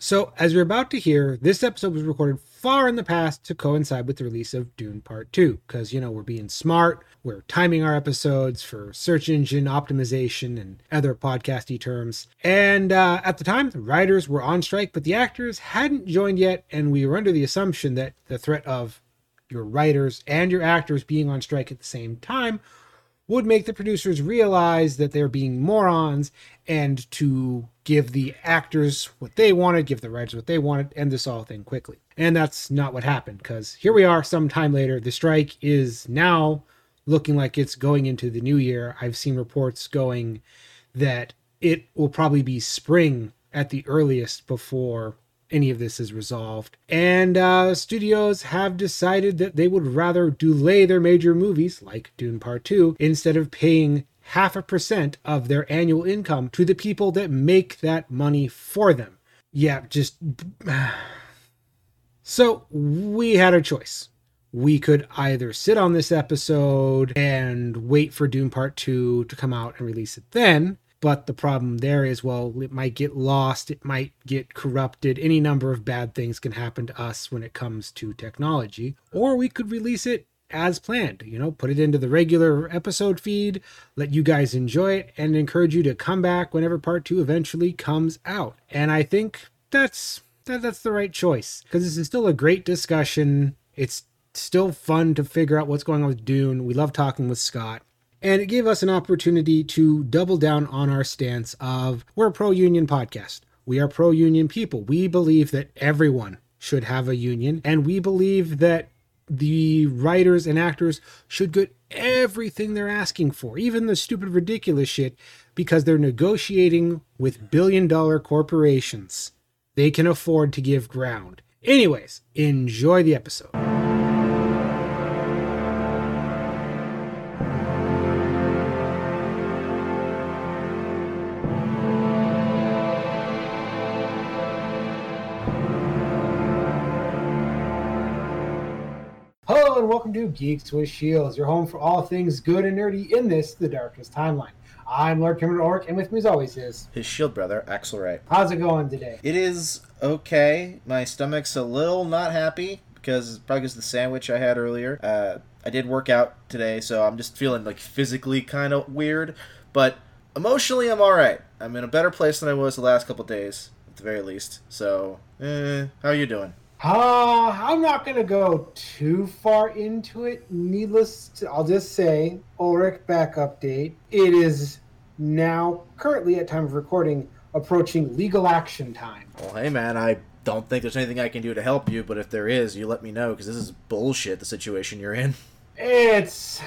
So, as you're about to hear, this episode was recorded far in the past to coincide with the release of Dune Part 2, because, you know, we're being smart, we're timing our episodes for search engine optimization and other podcasty terms. And uh, at the time, the writers were on strike, but the actors hadn't joined yet, and we were under the assumption that the threat of your writers and your actors being on strike at the same time would make the producers realize that they're being morons and to give the actors what they wanted, give the writers what they wanted, end this all thing quickly. And that's not what happened because here we are some time later. The strike is now looking like it's going into the new year. I've seen reports going that it will probably be spring at the earliest before any of this is resolved. And uh, studios have decided that they would rather delay their major movies, like Dune Part 2, instead of paying half a percent of their annual income to the people that make that money for them. Yeah, just. So we had a choice. We could either sit on this episode and wait for Dune Part 2 to come out and release it then, but the problem there is, well, it might get lost, it might get corrupted. Any number of bad things can happen to us when it comes to technology. Or we could release it as planned, you know, put it into the regular episode feed, let you guys enjoy it, and encourage you to come back whenever part two eventually comes out. And I think that's that, that's the right choice because this is still a great discussion. It's still fun to figure out what's going on with Dune. We love talking with Scott. And it gave us an opportunity to double down on our stance of we're a pro union podcast. We are pro union people. We believe that everyone should have a union, and we believe that the writers and actors should get everything they're asking for, even the stupid, ridiculous shit, because they're negotiating with billion dollar corporations. They can afford to give ground. Anyways, enjoy the episode. Welcome to Geeks with Shields, your home for all things good and nerdy in this, the darkest timeline. I'm Lord Cameron Orc, and with me as always is his shield brother, Axel Wright. How's it going today? It is okay. My stomach's a little not happy because probably because the sandwich I had earlier. Uh, I did work out today, so I'm just feeling like physically kind of weird, but emotionally I'm all right. I'm in a better place than I was the last couple days, at the very least. So, eh, how are you doing? Uh, I'm not going to go too far into it. Needless to, I'll just say, Ulrich back update. It is now, currently at time of recording, approaching legal action time. Well, hey man, I don't think there's anything I can do to help you, but if there is, you let me know, because this is bullshit, the situation you're in. It's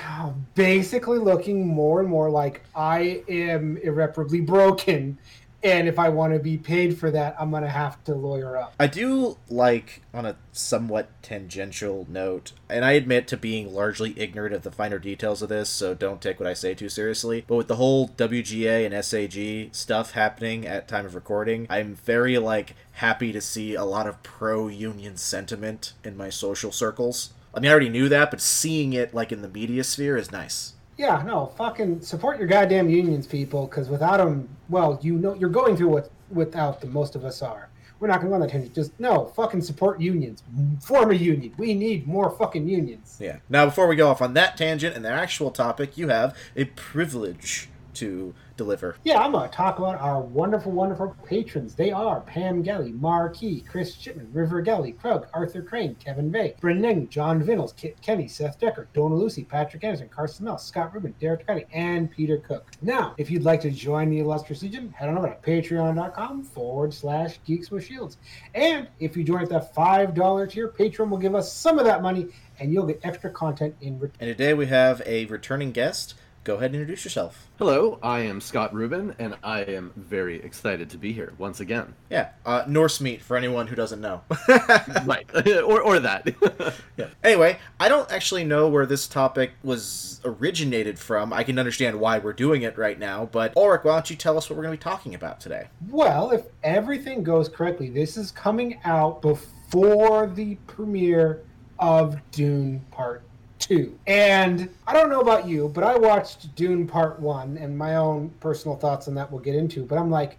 basically looking more and more like I am irreparably broken and if I want to be paid for that, I'm gonna have to lawyer up. I do like on a somewhat tangential note, and I admit to being largely ignorant of the finer details of this, so don't take what I say too seriously. But with the whole WGA and SAG stuff happening at time of recording, I'm very like happy to see a lot of pro union sentiment in my social circles. I mean, I already knew that, but seeing it like in the media sphere is nice. Yeah, no, fucking support your goddamn unions, people, because without them, well, you know, you're going through what without them. Most of us are. We're not going to go on that tangent. Just no, fucking support unions. Form a union. We need more fucking unions. Yeah. Now, before we go off on that tangent and the actual topic, you have a privilege to deliver. Yeah, I'm going to talk about our wonderful, wonderful patrons. They are Pam Gelly, Marquis, Chris Shipman, River Gelly, Krug, Arthur Crane, Kevin Vay, Brennan, John Vinnels, Kit Kenny, Seth Decker, Dona Lucy, Patrick Anderson, Carson Mel, Scott Rubin, Derek Cuddy, and Peter Cook. Now, if you'd like to join the illustrious legion, head on over to patreon.com forward slash geeks with shields. And if you join at the $5 tier, Patreon will give us some of that money and you'll get extra content in return. And today we have a returning guest go ahead and introduce yourself. Hello, I am Scott Rubin, and I am very excited to be here once again. Yeah, uh, Norse meat for anyone who doesn't know. right, or, or that. yeah. Anyway, I don't actually know where this topic was originated from. I can understand why we're doing it right now, but Ulrich, why don't you tell us what we're going to be talking about today? Well, if everything goes correctly, this is coming out before the premiere of Dune Part two. And I don't know about you, but I watched Dune Part One and my own personal thoughts on that we'll get into. But I'm like,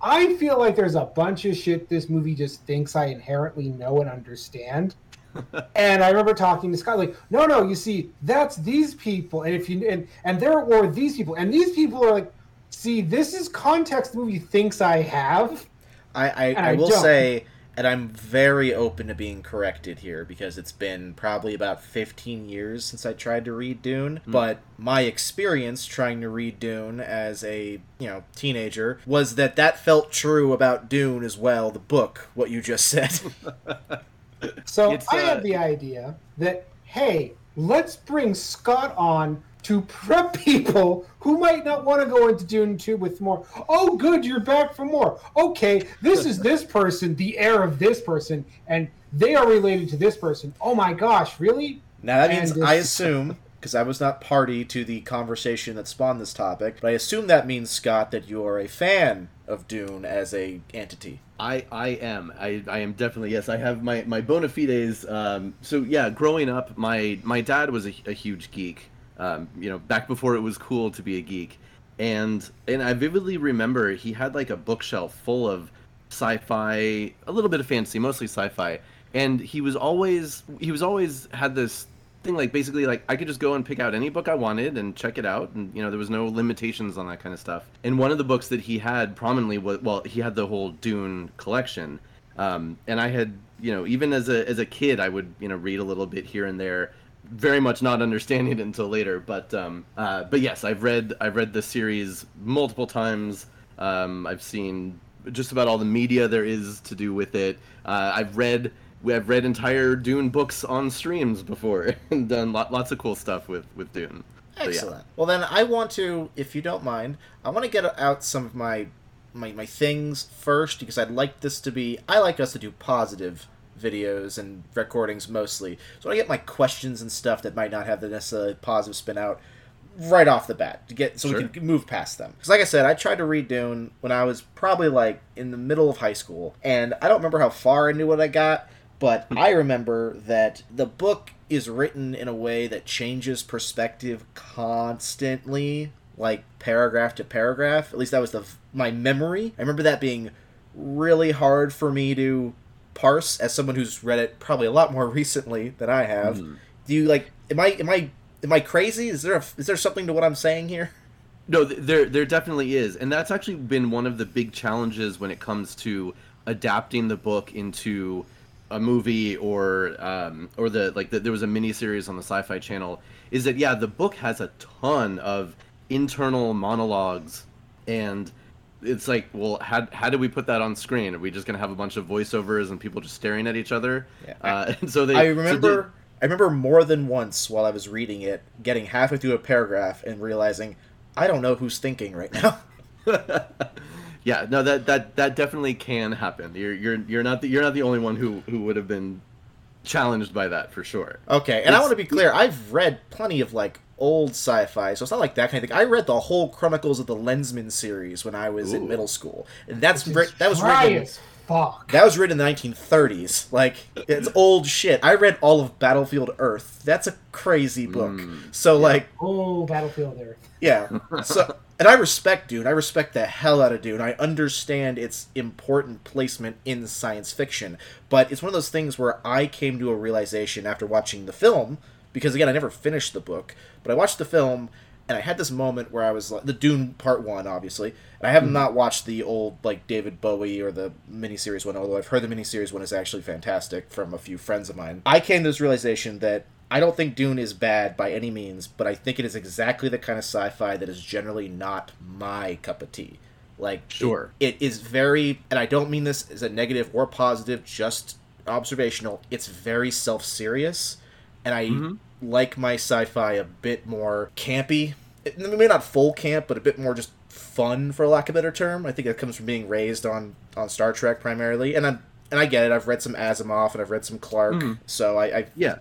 I feel like there's a bunch of shit this movie just thinks I inherently know and understand. and I remember talking to Scott like, no, no, you see, that's these people, and if you and and there were these people, and these people are like, see, this is context the movie thinks I have. I I, I, I will don't. say, and I'm very open to being corrected here because it's been probably about 15 years since I tried to read Dune. But my experience trying to read Dune as a you know teenager was that that felt true about Dune as well. The book, what you just said. So It's, I uh, had the idea that hey, let's bring Scott on to prep people who might not want to go into Dune 2 with more. Oh, good, you're back for more. Okay, this is this person, the heir of this person, and they are related to this person. Oh my gosh, really? Now that means this- I assume, because I was not party to the conversation that spawned this topic, but I assume that means Scott that you are a fan of Dune as a entity. I, I am I, I am definitely yes I have my my bona fides um, so yeah growing up my my dad was a, a huge geek um, you know back before it was cool to be a geek and and I vividly remember he had like a bookshelf full of sci-fi a little bit of fantasy mostly sci-fi and he was always he was always had this thing like basically like I could just go and pick out any book I wanted and check it out and you know there was no limitations on that kind of stuff. And one of the books that he had prominently was well he had the whole Dune collection. Um, and I had you know even as a as a kid I would you know read a little bit here and there very much not understanding it until later but um, uh, but yes I've read I've read the series multiple times um, I've seen just about all the media there is to do with it uh, I've read we have read entire Dune books on streams before and done lot, lots of cool stuff with with Dune. So, yeah. Excellent. Well, then I want to, if you don't mind, I want to get out some of my, my my things first because I'd like this to be. I like us to do positive videos and recordings mostly. So I get my questions and stuff that might not have the necessarily positive spin out right off the bat to get so Sure. we can move past them. Because like I said, I tried to read Dune when I was probably like in the middle of high school, and I don't remember how far into what I got, but hmm. I remember that the book is written in a way that changes perspective constantly, like paragraph to paragraph. At least that was the my memory. I remember that being really hard for me to parse as someone who's read it probably a lot more recently than I have. Mhm. Do you like? Am I am I am I crazy? Is there a, is there something to what I'm saying here? No, there there definitely is, and that's actually been one of the big challenges when it comes to adapting the book into a movie or um, or the like. The, there was a mini series on the Sci-Fi Channel. Is that yeah? The book has a ton of internal monologues, and it's like, well, how how do we put that on screen? Are we just gonna have a bunch of voiceovers and people just staring at each other? Yeah. Uh, and so they. I so remember I remember more than once while I was reading it, getting halfway through a paragraph and realizing I don't know who's thinking right now. yeah, no, that that that definitely can happen. You're you're you're not the, you're not the only one who who would have been challenged by that for sure. Okay, and I want to be clear. I've read plenty of like old sci-fi, so it's not like that kind of thing. I read the whole Chronicles of the Lensman series when I was in middle school, and that's is that was written. as fuck. That was written in the 1930s. Like it's old shit. I read all of Battlefield Earth. That's a crazy book. Mm, so like oh, Battlefield Earth. Yeah. So, and I respect Dune. I respect the hell out of Dune. I understand its important placement in science fiction, but it's one of those things where I came to a realization after watching the film, because again, I never finished the book, but I watched the film and I had this moment where I was like, the Dune Part One, obviously, and I have hmm. not watched the old like David Bowie or the miniseries one, although I've heard the miniseries one is actually fantastic from a few friends of mine. I came to this realization that I don't think Dune is bad by any means, but I think it is exactly the kind of sci-fi that is generally not my cup of tea. Like, it- Sure. it is very, and I don't mean this as a negative or positive, just observational. It's very self-serious, and I Mhm. like my sci-fi a bit more campy. It- Maybe not full camp, but a bit more just fun, for lack of a better term. I think that comes from being raised on on Star Trek primarily, and I'm and I get it. I've read some Asimov and I've read some Clarke, Mhm. so I, I Yeah.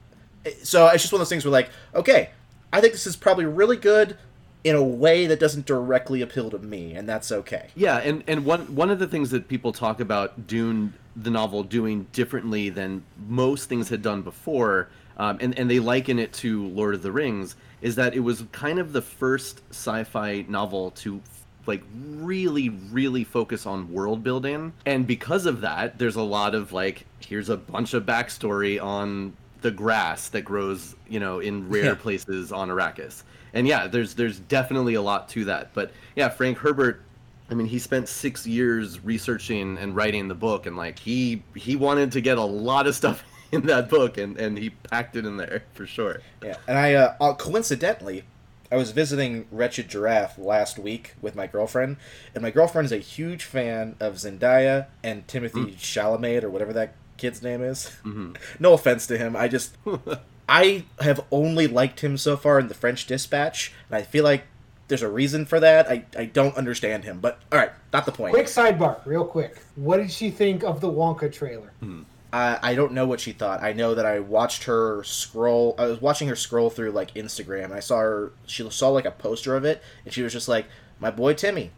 so it's just one of those things where like, okay, I think this is probably really good in a way that doesn't directly appeal to me, and that's okay. Yeah, and, and one one of the things that people talk about Dune, the novel, doing differently than most things had done before, um, and, and they liken it to Lord of the Rings, is that it was kind of the first sci fi novel to like really really focus on world building. And because of that there's a lot of like here's a bunch of backstory on the grass that grows you know in rare Yeah. places on arrakis. And yeah there's there's definitely a lot to that. But yeah frank herbert I mean, he spent six years researching and writing the book, and like he he wanted to get a lot of stuff in that book, and and he packed it in there for sure. Yeah, and I uh, uh, coincidentally, I was visiting Wretched Giraffe last week with my girlfriend, and my girlfriend is a huge fan of Zendaya and Timothy Chalamet or whatever that kid's name is. Mhm. no offense to him, I just I have only liked him so far in The French Dispatch, and I feel like there's a reason for that. I I don't understand him, but all right, not the point. Quick sidebar, real quick. What did she think of the Wonka trailer? I, I don't know what she thought. I know that I watched her scroll. I was watching her scroll through like Instagram, and I saw her. She saw like a poster of it, and she was just like, "My boy Timmy."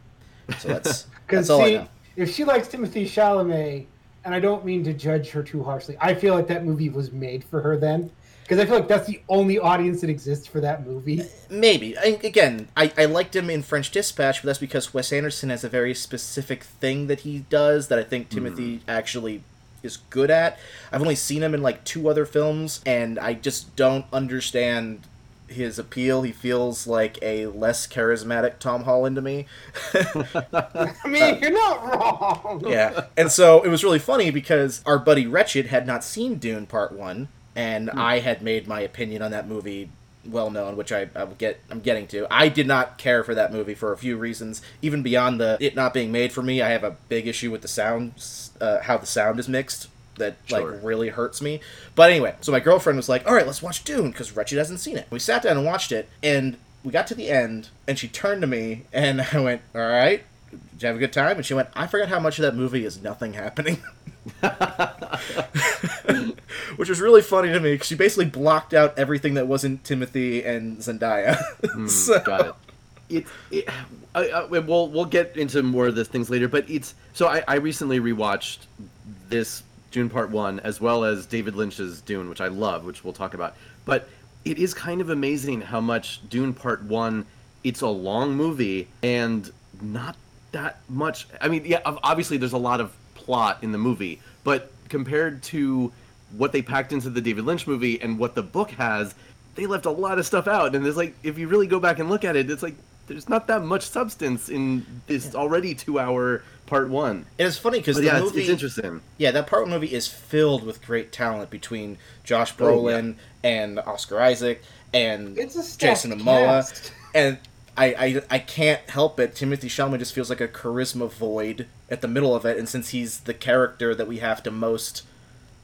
So that's that's all I know. if she likes Timothy Chalamet, and I don't mean to judge her too harshly, I feel like that movie was made for her then. Because I feel like that's the only audience that exists for that movie. Maybe I, again, I, I liked him in French Dispatch, but that's because Wes Anderson has a very specific thing that he does that I think Timothy hmm. actually is good at. I've only seen him in like two other films, and I just don't understand his appeal. He feels like a less charismatic Tom Holland to me. I mean, uh, you're not wrong. yeah. And so it was really funny because our buddy Wretched had not seen Dune Part One, and hmm. I had made my opinion on that movie well known, which I, I get I'm getting to. I did not care for that movie for a few reasons, even beyond the it not being made for me. I have a big issue with the sound, uh, how the sound is mixed. That Sure. like really hurts me. But anyway, so my girlfriend was like, "All right, let's watch Dune," because Wretched hasn't seen it. We sat down and watched it, and we got to the end, and she turned to me, and I went, "All right, did you have a good time?" And she went, "I forgot how much of that movie is nothing happening." Which was really funny to me because she basically blocked out everything that wasn't Timothy and Zendaya. so, Hmm, Got it. It, it I, I, we'll we'll get into more of these things later, but it's so I, I recently rewatched this Dune Part One as well as David Lynch's Dune, which I love, which we'll talk about. But it is kind of amazing how much Dune Part One. It's a long movie and not that much. I mean, yeah, obviously there's a lot of plot in the movie, but compared to what they packed into the David Lynch movie and what the book has, they left a lot of stuff out. And there's like, if you really go back and look at it, it's like there's not that much substance in this already two-hour part one. and it's funny because But the yeah, movie, it's, it's interesting. yeah, that part one movie is filled with great talent between Josh Oh, yeah. Brolin and Oscar Isaac and It's a stacked Jason Momoa, cast. and I, I I can't help it. Timothy Chalamet just feels like a charisma void at the middle of it, and since he's the character that we have to most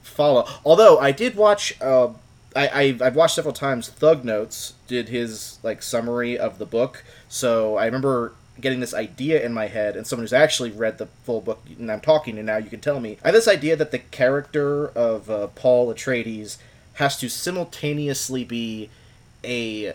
follow, although I did watch, uh, I, I I've watched several times. Thug Notes did his like summary of the book, so I remember getting this idea in my head, and someone who's actually read the full book, and I'm talking, and now you can tell me. I have this idea that the character of uh, Paul Atreides has to simultaneously be a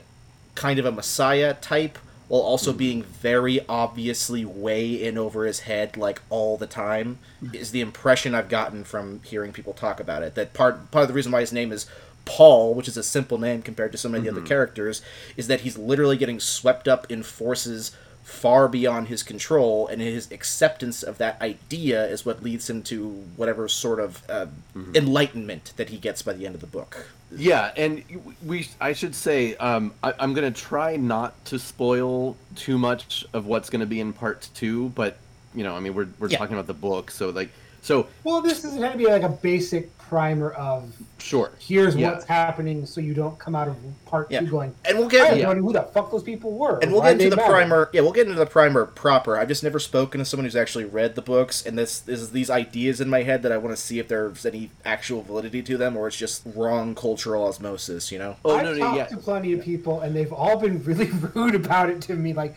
kind of a messiah type while also being very obviously way in over his head like all the time is the impression I've gotten from hearing people talk about it. That part part of the reason why his name is Paul, which is a simple name compared to so many other characters, is that he's literally getting swept up in forces far beyond his control, and his acceptance of that idea is what leads him to whatever sort of uh, enlightenment that he gets by the end of the book. Yeah, and we I should say um, I, I'm gonna try not to spoil too much of what's gonna be in part two, but you know, I mean, we're we're Yeah. talking about the book, so like, so Well, this is going to be like a basic primer of sure, here's Yeah. what's happening so you don't come out of part Yeah. two going, And we'll get have Yeah. who the fuck those people were. And we'll get into the matter." primer. Yeah, we'll get into the primer proper. I've just never spoken to someone who's actually read the books, and this, this is these ideas in my head that I want to see if there's any actual validity to them, or it's just wrong cultural osmosis. You know? oh I've no, no, talked yeah, to plenty of people, and they've all been really rude about it to me. Like,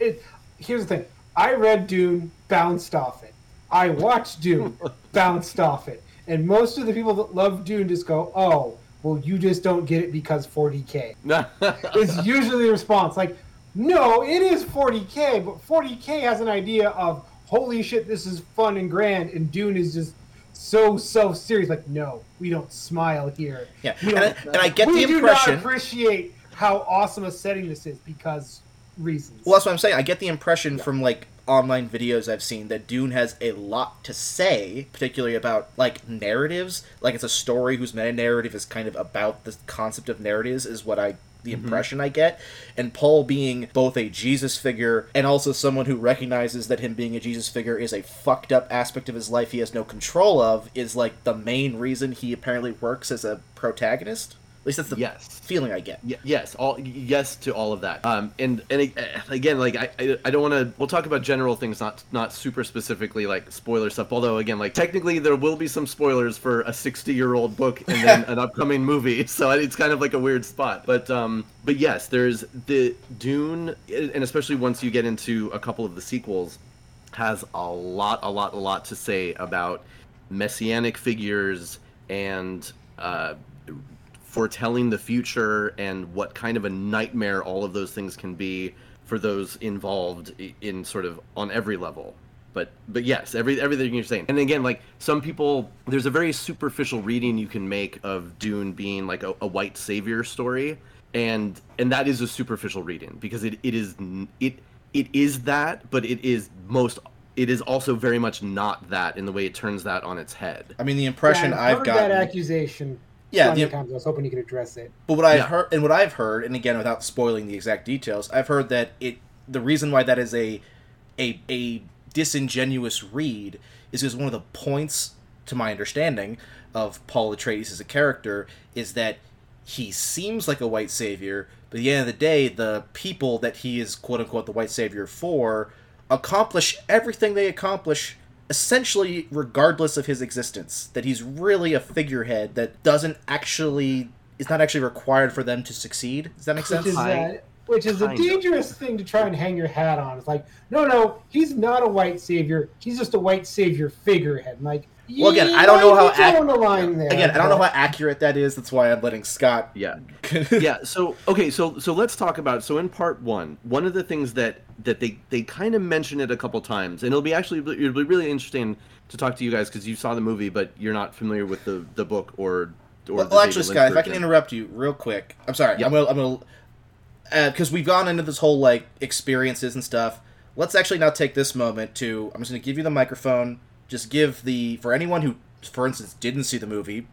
it, here's the thing: I read Dune, bounced off it. I watched Dune, bounced off it, and most of the people that love Dune just go, "Oh, well, you just don't get it because 40k." It's usually the response. Like, no, it is 40k, but 40k has an idea of holy shit, this is fun and grand, and Dune is just so so serious. Like, no, we don't smile here. Yeah, and I, and I get we the impression. We do not appreciate how awesome a setting this is because reasons. Well, that's what I'm saying. I get the impression from like online videos I've seen that Dune has a lot to say, particularly about like narratives. Like it's a story whose meta narrative is kind of about the concept of narratives, is what I the mm-hmm. impression I get. And Paul being both a Jesus figure and also someone who recognizes that him being a Jesus figure is a fucked up aspect of his life he has no control of is like the main reason he apparently works as a protagonist. At least that's the Yes. feeling I get. Y- yes, all yes to all of that. Um, and and uh, again, like I I, I don't want to. We'll talk about general things, not not super specifically like spoiler stuff. Although again, like technically there will be some spoilers for a sixty year old book and then an upcoming movie, so it's kind of like a weird spot. But um, but yes, there's the Dune, and especially once you get into a couple of the sequels, has a lot, a lot, a lot to say about messianic figures and uh, foretelling the future and what kind of a nightmare all of those things can be for those involved in sort of on every level. But but yes, every everything you're saying. And again, like some people, there's a very superficial reading you can make of Dune being like a, a white savior story, and and that is a superficial reading because it, it is it it is that, but it is most it is also very much not that in the way it turns that on its head. I mean, the impression Yeah, I've heard gotten. that accusation. Yeah, the- times. I was hoping you could address it. But what I've Yeah. heard, and what I've heard, and again without spoiling the exact details, I've heard that it the reason why that is a a a disingenuous read is because one of the points, to my understanding, of Paul Atreides as a character is that he seems like a white savior, but at the end of the day, the people that he is quote unquote the white savior for accomplish everything they accomplish essentially regardless of his existence that he's really a figurehead that doesn't actually is not actually required for them to succeed does that make Which sense is, I- uh, which is a kind of. dangerous thing to try and hang your hat on. It's like, no, no, he's not a white savior. He's just a white savior figurehead. Like, Well, again, I don't know how ac- ac- the line there. again i don't know how accurate that is that's why i'm letting scott Yeah. yeah so okay so so let's talk about so in part one one of the things that that they they kind of mention it a couple times and it'll be actually it'll be really interesting to talk to you guys because you saw the movie but you're not familiar with the the book or or well, well, actually David scott Lynch if i can interrupt you real quick i'm sorry Yeah. i'm gonna i'm gonna uh, because we've gone into this whole like experiences and stuff let's actually now take this moment to i'm just gonna give you the microphone just give the for anyone who for instance didn't see the movie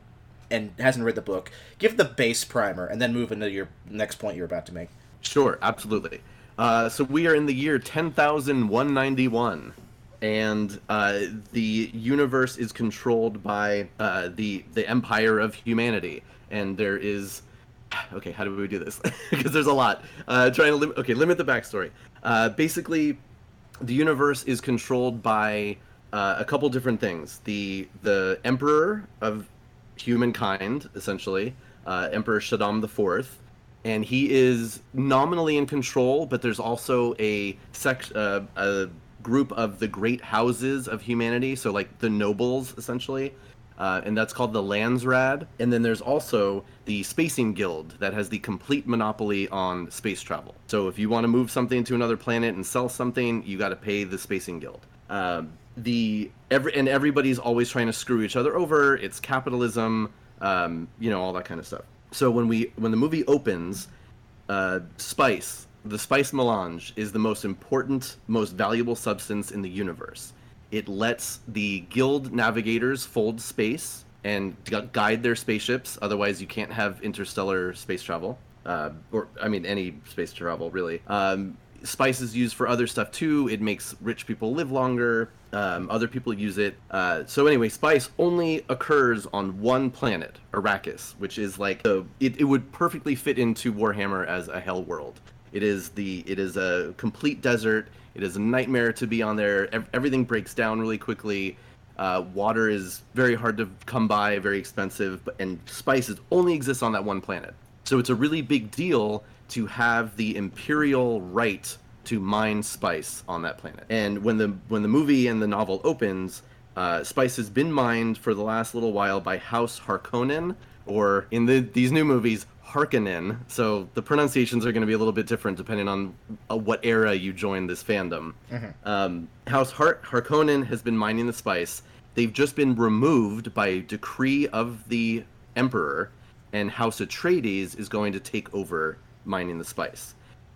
and hasn't read the book give the base primer and then move into your next point you're about to make Sure, absolutely. Uh, so we are in the year 10,191, and uh, the universe is controlled by uh, the the empire of humanity, and there is. Okay, how do we do this? Because there's a lot. Uh, trying to limit. Okay, limit the backstory. Uh, basically, the universe is controlled by uh, a couple different things. The the emperor of humankind, essentially, uh, Emperor Shaddam the Fourth, and he is nominally in control. But there's also a sec- uh, a group of the great houses of humanity, so like the nobles, essentially. Uh, and that's called the Landsraad. And then there's also the Spacing Guild that has the complete monopoly on space travel. So if you want to move something to another planet and sell something, you got to pay the Spacing Guild. Um, the every and everybody's always trying to screw each other over. It's capitalism, um, you know, all that kind of stuff. So when we when the movie opens, uh, spice, the spice melange, is the most important, most valuable substance in the universe. It lets the guild navigators fold space and gu- guide their spaceships. Otherwise, you can't have interstellar space travel, uh, or I mean, any space travel really. Um, spice is used for other stuff too. It makes rich people live longer. Um, other people use it. Uh, so anyway, spice only occurs on one planet, Arrakis, which is like the it, it would perfectly fit into Warhammer as a hell world. It is the it is a complete desert. It is a nightmare to be on there. Ev- everything breaks down really quickly. Uh, water is very hard to come by, very expensive, and spices only exists on that one planet. So it's a really big deal to have the imperial right to mine spice on that planet. And when the when the movie and the novel opens, uh, spice has been mined for the last little while by House Harkonnen, or in the these new movies, Harkonnen. So the pronunciations are going to be a little bit different depending on uh, what era you join this fandom. Um, House Har- Harkonnen has been mining the spice. They've just been removed by decree of the Emperor, and House Atreides is going to take over mining the spice.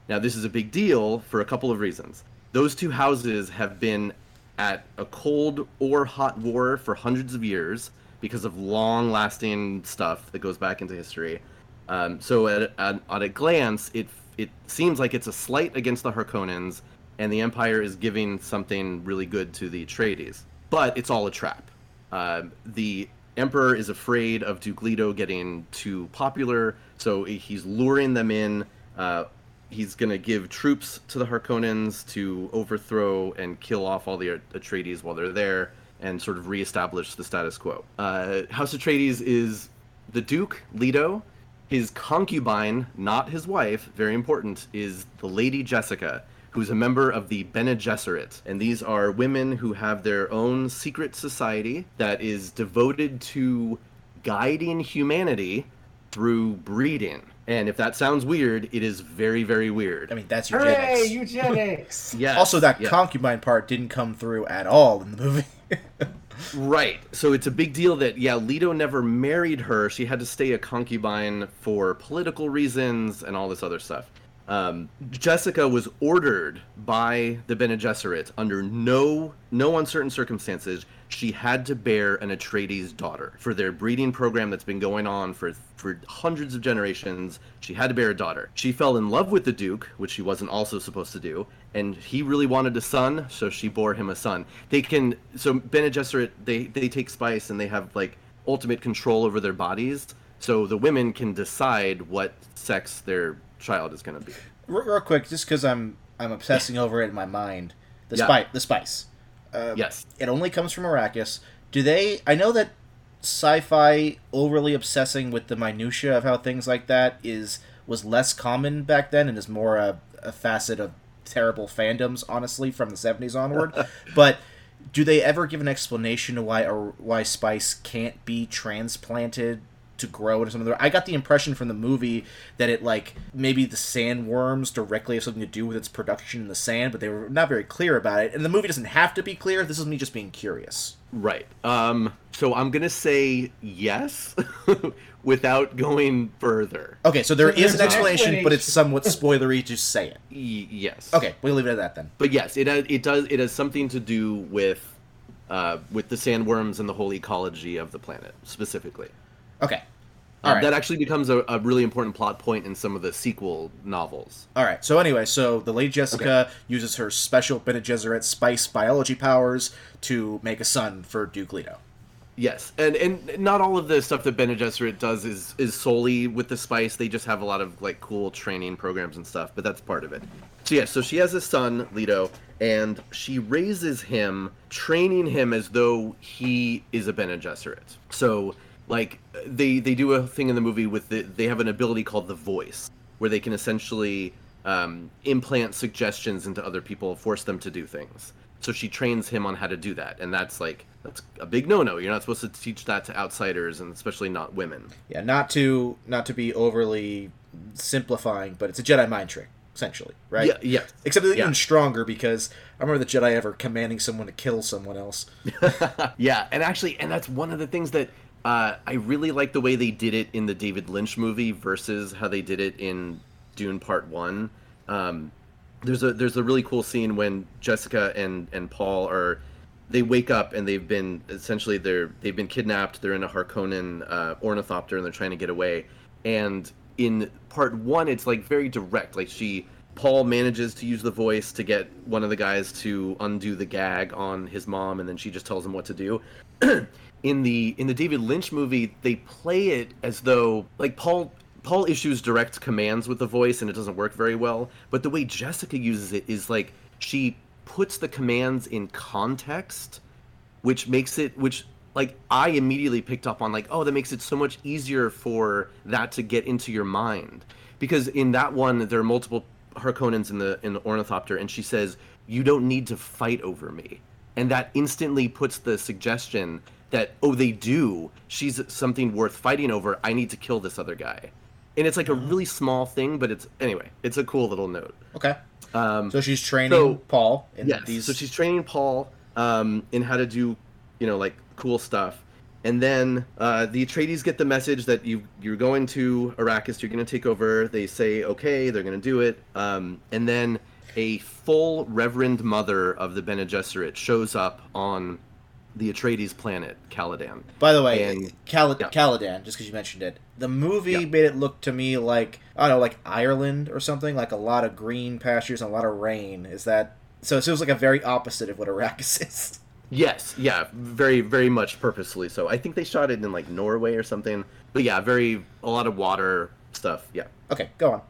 Now, this is a big deal for a couple of reasons. Those two houses have been at a cold or hot war for hundreds of years because of long lasting stuff that goes back into history. Um, so, at, at, at a glance, it, it seems like it's a slight against the Harkonnens, and the Empire is giving something really good to the Atreides. But it's all a trap. Uh, the Emperor is afraid of Duke Leto getting too popular, so he's luring them in. Uh, he's going to give troops to the Harkonnens to overthrow and kill off all the Atreides while they're there and sort of reestablish the status quo. Uh, House Atreides is the Duke, Leto. His concubine, not his wife, very important, is the Lady Jessica, who's a member of the Bene Gesserit. And these are women who have their own secret society that is devoted to guiding humanity through breeding. And if that sounds weird, it is very, very weird. I mean, that's Hooray, eugenics. eugenics! Yeah. Also, that yeah. concubine part didn't come through at all in the movie. Right. So it's a big deal that yeah, Leto never married her. She had to stay a concubine for political reasons and all this other stuff. Um, Jessica was ordered by the Bene Gesserit under no no uncertain circumstances. She had to bear an Atreides daughter for their breeding program that's been going on for for hundreds of generations. She had to bear a daughter. She fell in love with the Duke, which she wasn't also supposed to do, and he really wanted a son, so she bore him a son. They can so Bene Gesserit they they take spice and they have like ultimate control over their bodies, so the women can decide what sex their child is going to be. real, real quick, just because I'm I'm obsessing over it in my mind, the Yeah. spice, the spice. Uh, Yes. It only comes from Arrakis. Do they? I know that sci-fi overly obsessing with the minutia of how things like that is was less common back then, and is more a, a facet of terrible fandoms, honestly, from the '70s onward. but do they ever give an explanation to why or why spice can't be transplanted to grow into something? I got the impression from the movie that it like maybe the sandworms directly have something to do with its production in the sand, but they were not very clear about it. And the movie doesn't have to be clear. This is me just being curious. Right. Um, so I'm gonna say yes, without going further. Okay, so there So is there's an an explanation, but it's somewhat spoilery to say it. Y- yes. Okay, we'll leave it at that then. But yes, it has, it does it has something to do with uh, with the sandworms and the whole ecology of the planet specifically. Okay. Uh, All right. That actually becomes a, a really important plot point in some of the sequel novels. All right. So anyway, so the Lady Jessica uses her special Bene Gesserit spice biology powers to make a son for Duke Leto. Yes, and and not all of the stuff that Bene Gesserit does is is solely with the spice. They just have a lot of like cool training programs and stuff, but that's part of it. So yeah, so she has a son, Leto, and she raises him, training him as though he is a Bene Gesserit. So like they they do a thing in the movie with the they have an ability called the voice, where they can essentially um, implant suggestions into other people, force them to do things. So she trains him on how to do that, and that's like that's a big no-no. You're not supposed to teach that to outsiders, and especially not women. Yeah, not to not to be overly simplifying, but it's a Jedi mind trick, essentially, right? Yeah, yeah. Except it's Yeah. even stronger because I remember the Jedi ever commanding someone to kill someone else. yeah, and actually, and that's one of the things that uh, I really like the way they did it in the David Lynch movie versus how they did it in Dune Part One. Um, there's a there's a really cool scene when Jessica and and Paul are they wake up and they've been essentially they're they've been kidnapped. They're in a Harkonnen uh, ornithopter and they're trying to get away. And in Part One, it's like very direct. Like she Paul manages to use the voice to get one of the guys to undo the gag on his mom, and then she just tells him what to do. in the in the David Lynch movie, they play it as though like Paul Paul issues direct commands with the voice, and it doesn't work very well. But the way Jessica uses it is like she puts the commands in context, which makes it which like I immediately picked up on like oh that makes it so much easier for that to get into your mind because in that one there are multiple Harkonnens in the in the ornithopter, and she says you don't need to fight over me, and that instantly puts the suggestion that oh they do she's something worth fighting over. I need to kill this other guy, and it's like a really small thing, but it's anyway it's a cool little note. Okay. Um, So she's training So- Paul in yes. these. So she's training Paul um, in how to do, you know, like cool stuff, And then uh, the Atreides get the message that you you're going to Arrakis, you're going to take over. They say okay, they're going to do it. Um, and then a full Reverend Mother of the Bene Gesserit shows up on the Atreides planet, Caladan. By the way, And- Cal- yeah. Caladan, just because you mentioned it, the movie Yeah. made it look to me like I don't know, like Ireland or something, like a lot of green pastures and a lot of rain. Is that so? It feels like a very opposite of what Arrakis is. Yes, yeah, very, very much purposefully so. I think they shot it in like Norway or something. But yeah, very a lot of water stuff. Yeah. Okay, go on.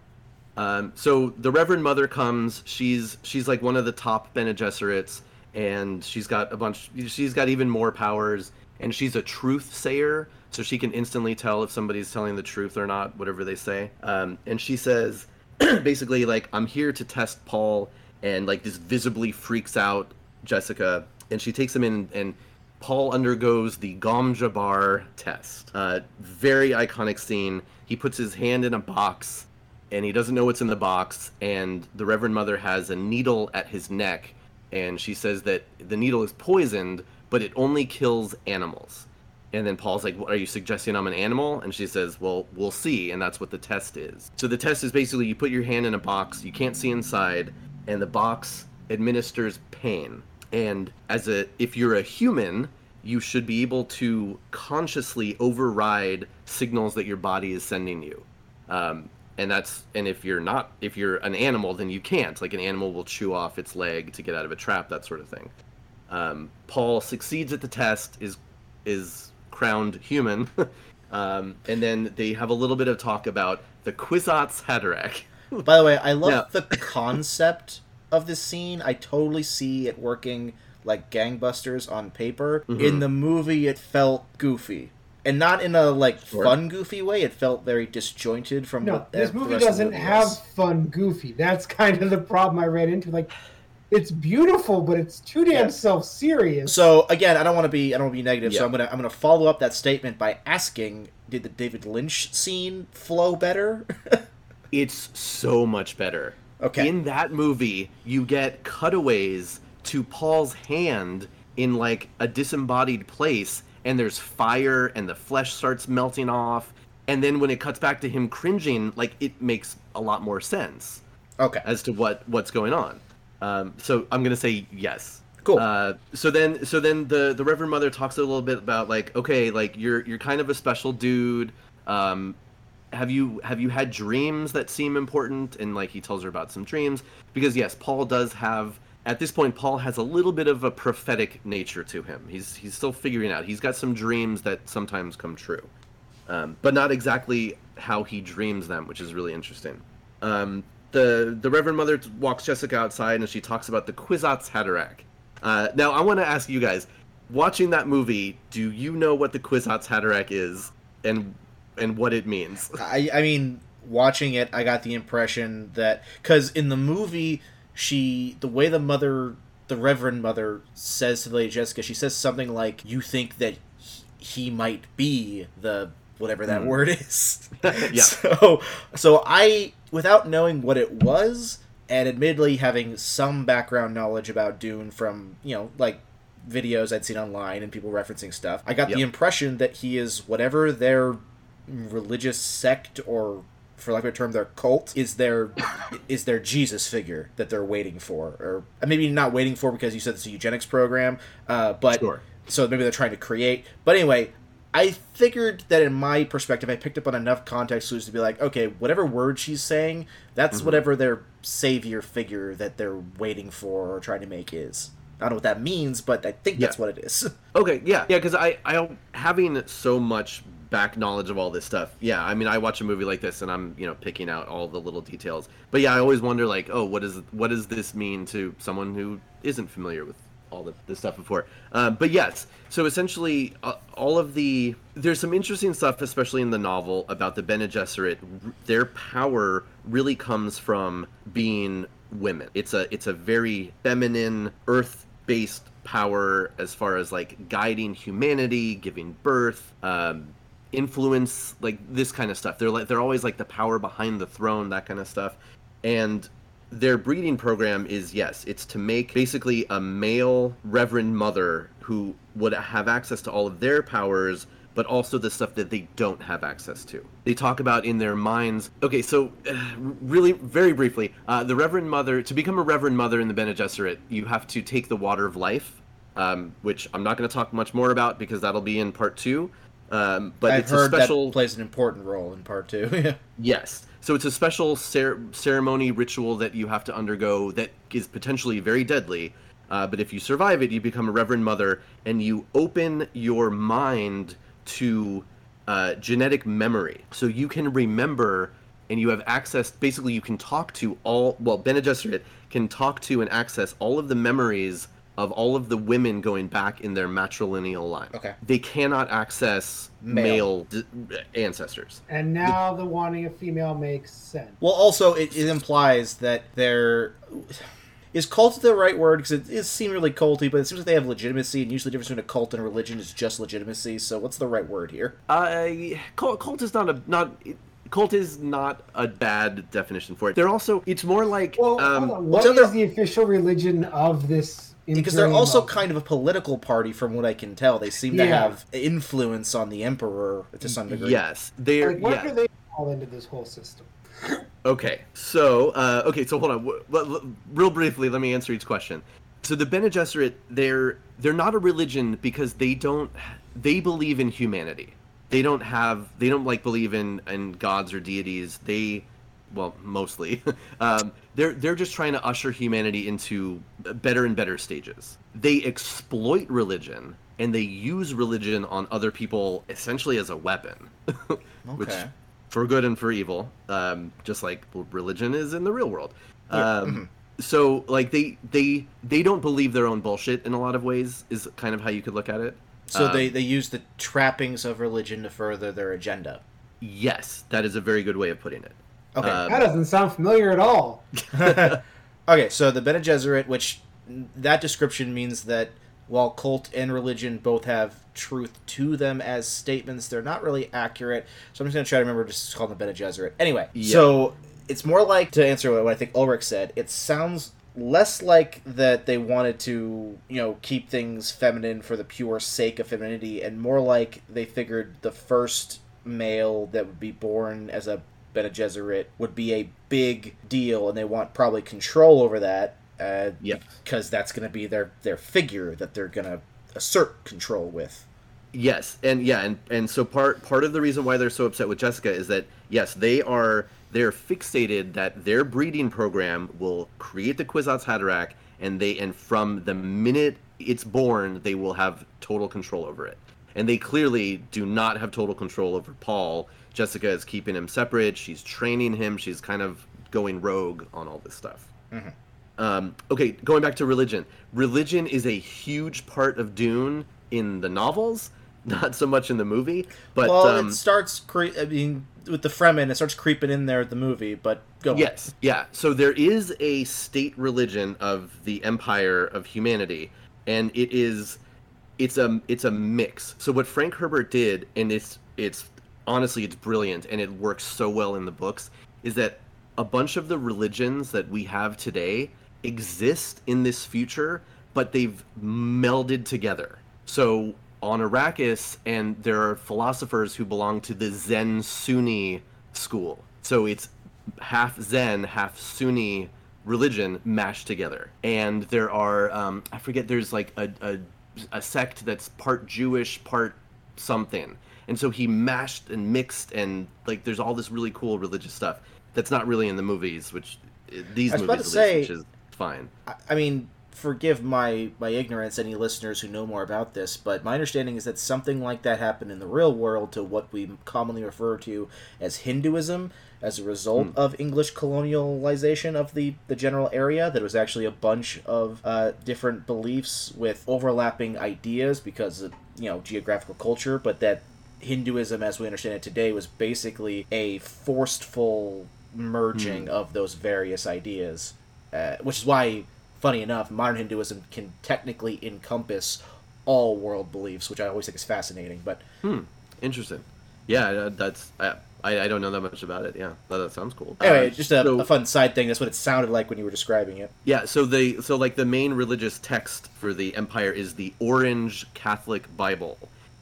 Um, so the Reverend Mother comes. She's she's like one of the top Bene Gesserits, and she's got a bunch. She's got even more powers, and she's a truth sayer, so she can instantly tell if somebody's telling the truth or not, whatever they say. Um, and she says, basically, like I'm here to test Paul, and like this visibly freaks out Jessica, and she takes him in and. Paul undergoes the Gom Jabbar test. Uh, very iconic scene. He puts his hand in a box and he doesn't know what's in the box and the reverend mother has a needle at his neck and she says that the needle is poisoned but it only kills animals. And then paul's like are you suggesting i'm an animal? And she says well we'll see and that's what the test is. So the test is basically you put your hand in a box you can't see inside and the box administers pain. And as a if you're a human you should be able to consciously override signals that your body is sending you. Um, and that's and if you're not if you're an animal then you can't like an animal will chew off its leg to get out of a trap that sort of thing um, paul succeeds at the test is is crowned human um, and then they have a little bit of talk about the kwisatz haderach By the way, I love Yeah. the concept of this scene. I totally see it working like gangbusters on paper. Mm-hmm. In the movie, it felt goofy. And not in a like Sure. fun goofy way. It felt very disjointed from No, what this the movie rest of the doesn't movie have fun goofy. That's kind of the problem I ran into. Like, it's beautiful, but it's too damn Yeah. self-serious. So again, I don't want to be I don't want to be negative. So I'm gonna I'm gonna follow up that statement by asking: Did the David Lynch scene flow better? it's so much better Okay. in that movie you get cutaways to paul's hand in like a disembodied place and there's fire and the flesh starts melting off. And then when it cuts back to him cringing like it makes a lot more sense okay. as to what what's going on. Um, so i'm gonna say yes. Cool. uh, so then so then the the reverend mother talks a little bit about like okay like you're you're kind of a special dude. Um, have you have you had dreams that seem important? And like he tells her about some dreams. Because yes paul does have at this point paul has a little bit of a prophetic nature to him. He's he's still figuring out. He's got some dreams that sometimes come true um, but not exactly how he dreams them which is really interesting. Um, the the reverend mother walks jessica outside and she talks about the kwisatz haderach. Uh, now i want to ask you guys watching that movie do you know what the kwisatz haderach is and and what it means? I, I mean, watching it, I got the impression that because in the movie, she the way the mother, the Reverend Mother, says to Lady Jessica, she says something like, "You think that he, might be the whatever that Hmm. word is." Yeah. So, so I, without knowing what it was, and admittedly having some background knowledge about Dune from you know like videos I'd seen online and people referencing stuff, I got the impression that he is whatever their religious sect or for lack of a term their cult is their is their jesus figure that they're waiting for or maybe not waiting for because you said it's a eugenics program uh, but Sure. so maybe they're trying to create. But anyway i figured that in my perspective i picked up on enough context clues to be like okay whatever word she's saying that's whatever their savior figure that they're waiting for or trying to make is. I don't know what that means but i think that's what it is. Okay, yeah, yeah, because I, I, having so much back knowledge of all this stuff, yeah, I mean, I watch a movie like this and I'm, you know, picking out all the little details. But yeah, I always wonder, like, oh, what is, what does this mean to someone who isn't familiar with all the, this stuff before? Um, but yes, so essentially, uh, all of the, there's some interesting stuff, especially in the novel, about the Bene Gesserit. Their power really comes from being women. It's a, it's a very feminine, earth-based power as far as like guiding humanity, giving birth, um, influence, like this kind of stuff. They're like they're always like the power behind the throne, that kind of stuff. And their breeding program is yes, it's to make basically a male Reverend Mother who would have access to all of their powers, but also the stuff that they don't have access to. They talk about in their minds. Okay, so uh, really, very briefly, uh, the Reverend Mother to become a Reverend Mother in the Bene Gesserit, you have to take the Water of Life, um, which I'm not going to talk much more about because that'll be in part two. Um, but I've it's heard a special. that plays an important role in part two. Yes. So it's a special cer- ceremony ritual that you have to undergo that is potentially very deadly. Uh, but if you survive it, you become a Reverend Mother and you open your mind to uh, genetic memory. So you can remember and you have access. Basically, you can talk to all. Well, Bene Gesserit can talk to and access all of the memories of all of the women going back in their matrilineal line. Okay. They cannot access Male. male, d- ancestors. And now the wanting a female makes sense. well, also it, it implies that they're is cult the right word because it is seem really culty, but it seems like they have legitimacy, and usually the difference between a cult and a religion is just legitimacy. So what's the right word here? Uh, cult, cult is not a not. Cult is not a bad definition for it. They're also. It's more like. Well, um, hold on. what so is the official religion of this? Because they're also of- kind of a political party, from what I can tell. They seem to have influence on the emperor to some degree. yes, they're. Like, where yeah. do they fall into this whole system? Okay, so uh, okay, so hold on. W- w- real briefly, let me answer each question. So the Bene Gesserit, they're they're not a religion because they don't they believe in humanity. They don't have they don't like believe in in gods or deities. They well mostly um, they're they're just trying to usher humanity into better and better stages. They exploit religion and they use religion on other people essentially as a weapon, which for good and for evil, um, just like religion is in the real world. Yeah, Um, mhm. So like they they they don't believe their own bullshit in a lot of ways is kind of how you could look at it. So Um, they, they use the trappings of religion to further their agenda. yes, that is a very good way of putting it. Okay. Um, That doesn't sound familiar at all. okay, so the Bene Gesserit, which that description means that while cult and religion both have truth to them as statements, they're not really accurate. So I'm just going to try to remember to just call them Bene Gesserit. Anyway, Yeah. so it's more like, to answer what I think Ulrich said, it sounds less like that they wanted to, you know, keep things feminine for the pure sake of femininity, and more like they figured the first male that would be born as a Bene Gesserit would be a big deal, and they want probably control over that. Uh, Yep. because that's going to be their their figure that they're going to assert control with. Yes, and yeah, and and so part part of the reason why they're so upset with Jessica is that yes, they are they're fixated that their breeding program will create the Kwisatz Haderach, and they and from the minute it's born, they will have total control over it. And they clearly do not have total control over Paul. Jessica is keeping him separate. She's training him. She's kind of going rogue on all this stuff. Um, okay, going back to religion. Religion is a huge part of Dune in the novels, not so much in the movie. But well, um, it starts. Cre- I mean, with the Fremen, it starts creeping in there at the movie. But go on. yes, yeah. So there is a state religion of the Empire of humanity, and it is, it's a it's a mix. So what Frank Herbert did, and it's it's honestly it's brilliant, and it works so well in the books, is that a bunch of the religions that we have today exist in this future, but they've melded together. So on Arrakis, and there are philosophers who belong to the Zen Sunni school. So it's half Zen, half Sunni religion mashed together. And there are, um, I forget, there's like a, a, a sect that's part Jewish, part something. And so he mashed and mixed, and like there's all this really cool religious stuff that's not really in the movies, which uh, these movies least, say- which is fine. I- I mean, forgive my my ignorance, any listeners who know more about this, but my understanding is that something like that happened in the real world to what we commonly refer to as Hinduism as a result of English colonialization of the the general area. That it was actually a bunch of uh, different beliefs with overlapping ideas because of you know geographical culture, but that Hinduism, as we understand it today, was basically a forceful merging of those various ideas, uh, which is why, funny enough, modern Hinduism can technically encompass all world beliefs, which I always think is fascinating. But Hmm. Interesting. Yeah, uh, that's. Uh, I, I don't know that much about it. Yeah, that, that sounds cool. Anyway, Uh, just a, so- a fun side thing. That's what it sounded like when you were describing it. Yeah, so they so like the main religious text for the empire is the Orange Catholic Bible.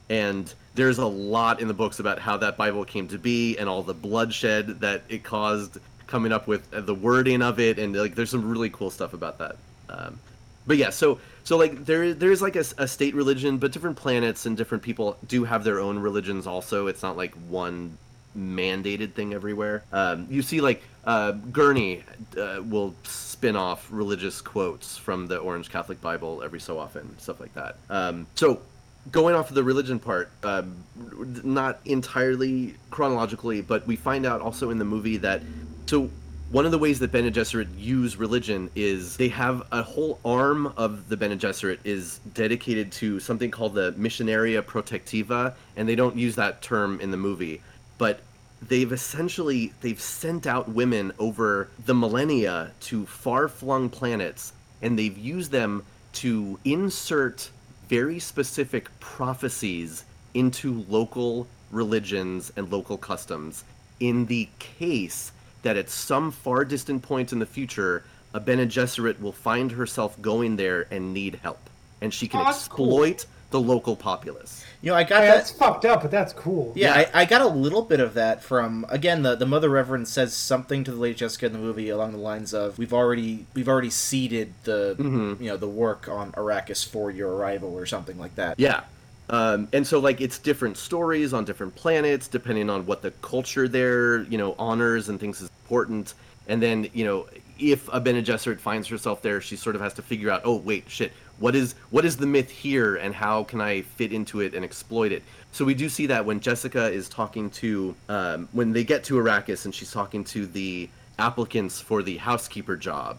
And there's a lot in the books about how that Bible came to be and all the bloodshed that it caused coming up with the wording of it and like there's some really cool stuff about that. Um, but yeah, so so like there there's like a state religion, but different planets and different people do have their own religions also. It's not like one mandated thing everywhere. Um, you see, like uh, Gurney uh, will spin off religious quotes from the Orange Catholic Bible every so often, stuff like that. Um, so, going off of the religion part, um, not entirely chronologically, but we find out also in the movie that so. One of the ways that Bene Gesserit use religion is they have a whole arm of the Bene Gesserit is dedicated to something called the Missionaria Protectiva, and they don't use that term in the movie but they've essentially they've sent out women over the millennia to far-flung planets and they've used them to insert very specific prophecies into local religions and local customs. In the case that at some far distant point in the future a Bene Gesserit will find herself going there and need help. And she can Oh, exploit the local populace You know, I got Hey, that. that's fucked up, but that's cool. Yeah, I, I got a little bit of that from again the the Mother Reverend says something to the Lady Jessica in the movie along the lines of we've already we've already seeded the Mhm. you know the work on Arrakis for your arrival or something like that. Yeah. Um, and so like it's different stories on different planets depending on what the culture there you know honors and thinks is important and then you know if a Bene Gesserit finds herself there she sort of has to figure out oh wait shit what is what is the myth here and how can I fit into it and exploit it? So we do see that when Jessica is talking to um, when they get to Arrakis and she's talking to the applicants for the housekeeper job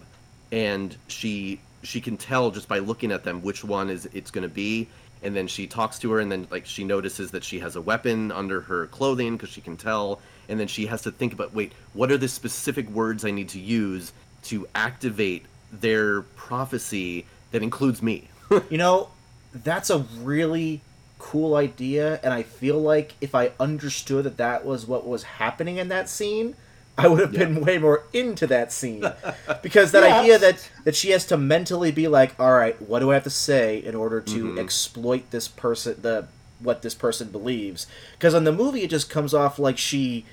and she she can tell just by looking at them which one is it's going to be and then she talks to her and then like she notices that she has a weapon under her clothing because she can tell and then she has to think about wait what are the specific words i need to use to activate their prophecy that includes me You know, that's a really cool idea, and I feel like if I understood that that was what was happening in that scene, I would have been way more into that scene because that Yeah. idea that that she has to mentally be like, all right, what do I have to say in order to Mm-hmm. exploit this person, the what this person believes? Because in the movie, it just comes off like she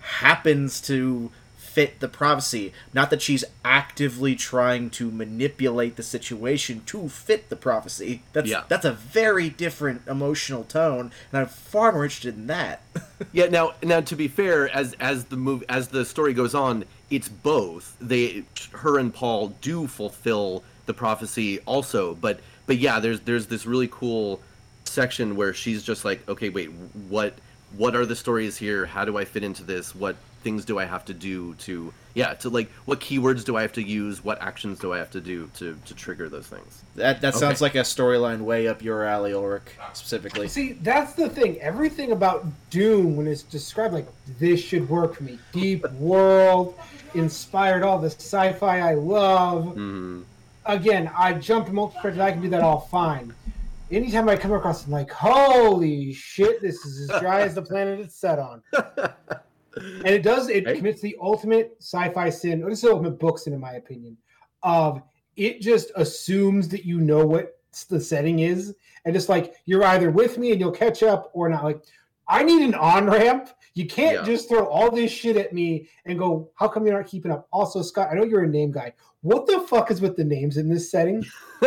happens to fit the prophecy. Not that she's actively trying to manipulate the situation to fit the prophecy. That's Yeah. that's a very different emotional tone, and I'm far more interested in that. yeah now now to be fair as as the move as the story goes on it's both they her and paul do fulfill the prophecy also but but yeah there's there's this really cool section where she's just like okay wait what what are the stories here how do i fit into this what things do i have to do to yeah to like what keywords do i have to use what actions do i have to do to to trigger those things that that sounds like a storyline way up your alley, Ulrich, specifically. See, that's the thing. Everything about Doom, when it's described like this should work for me, deep world, inspired all the sci-fi I love. mm-hmm. Again, I jump to multiple characters. I can do that all fine. Anytime I come across, I'm like, holy shit, this is as dry as the planet it's set on. And it does, it Right. commits the ultimate sci-fi sin, or the ultimate book sin, in my opinion, of it just assumes that you know what the setting is, and just like you're either with me and you'll catch up or not. Like, I need an on ramp. You can't Yeah. just throw all this shit at me and go, "How come you're not keeping up?" Also, Scott, I know you're a name guy. What the fuck is with the names in this setting?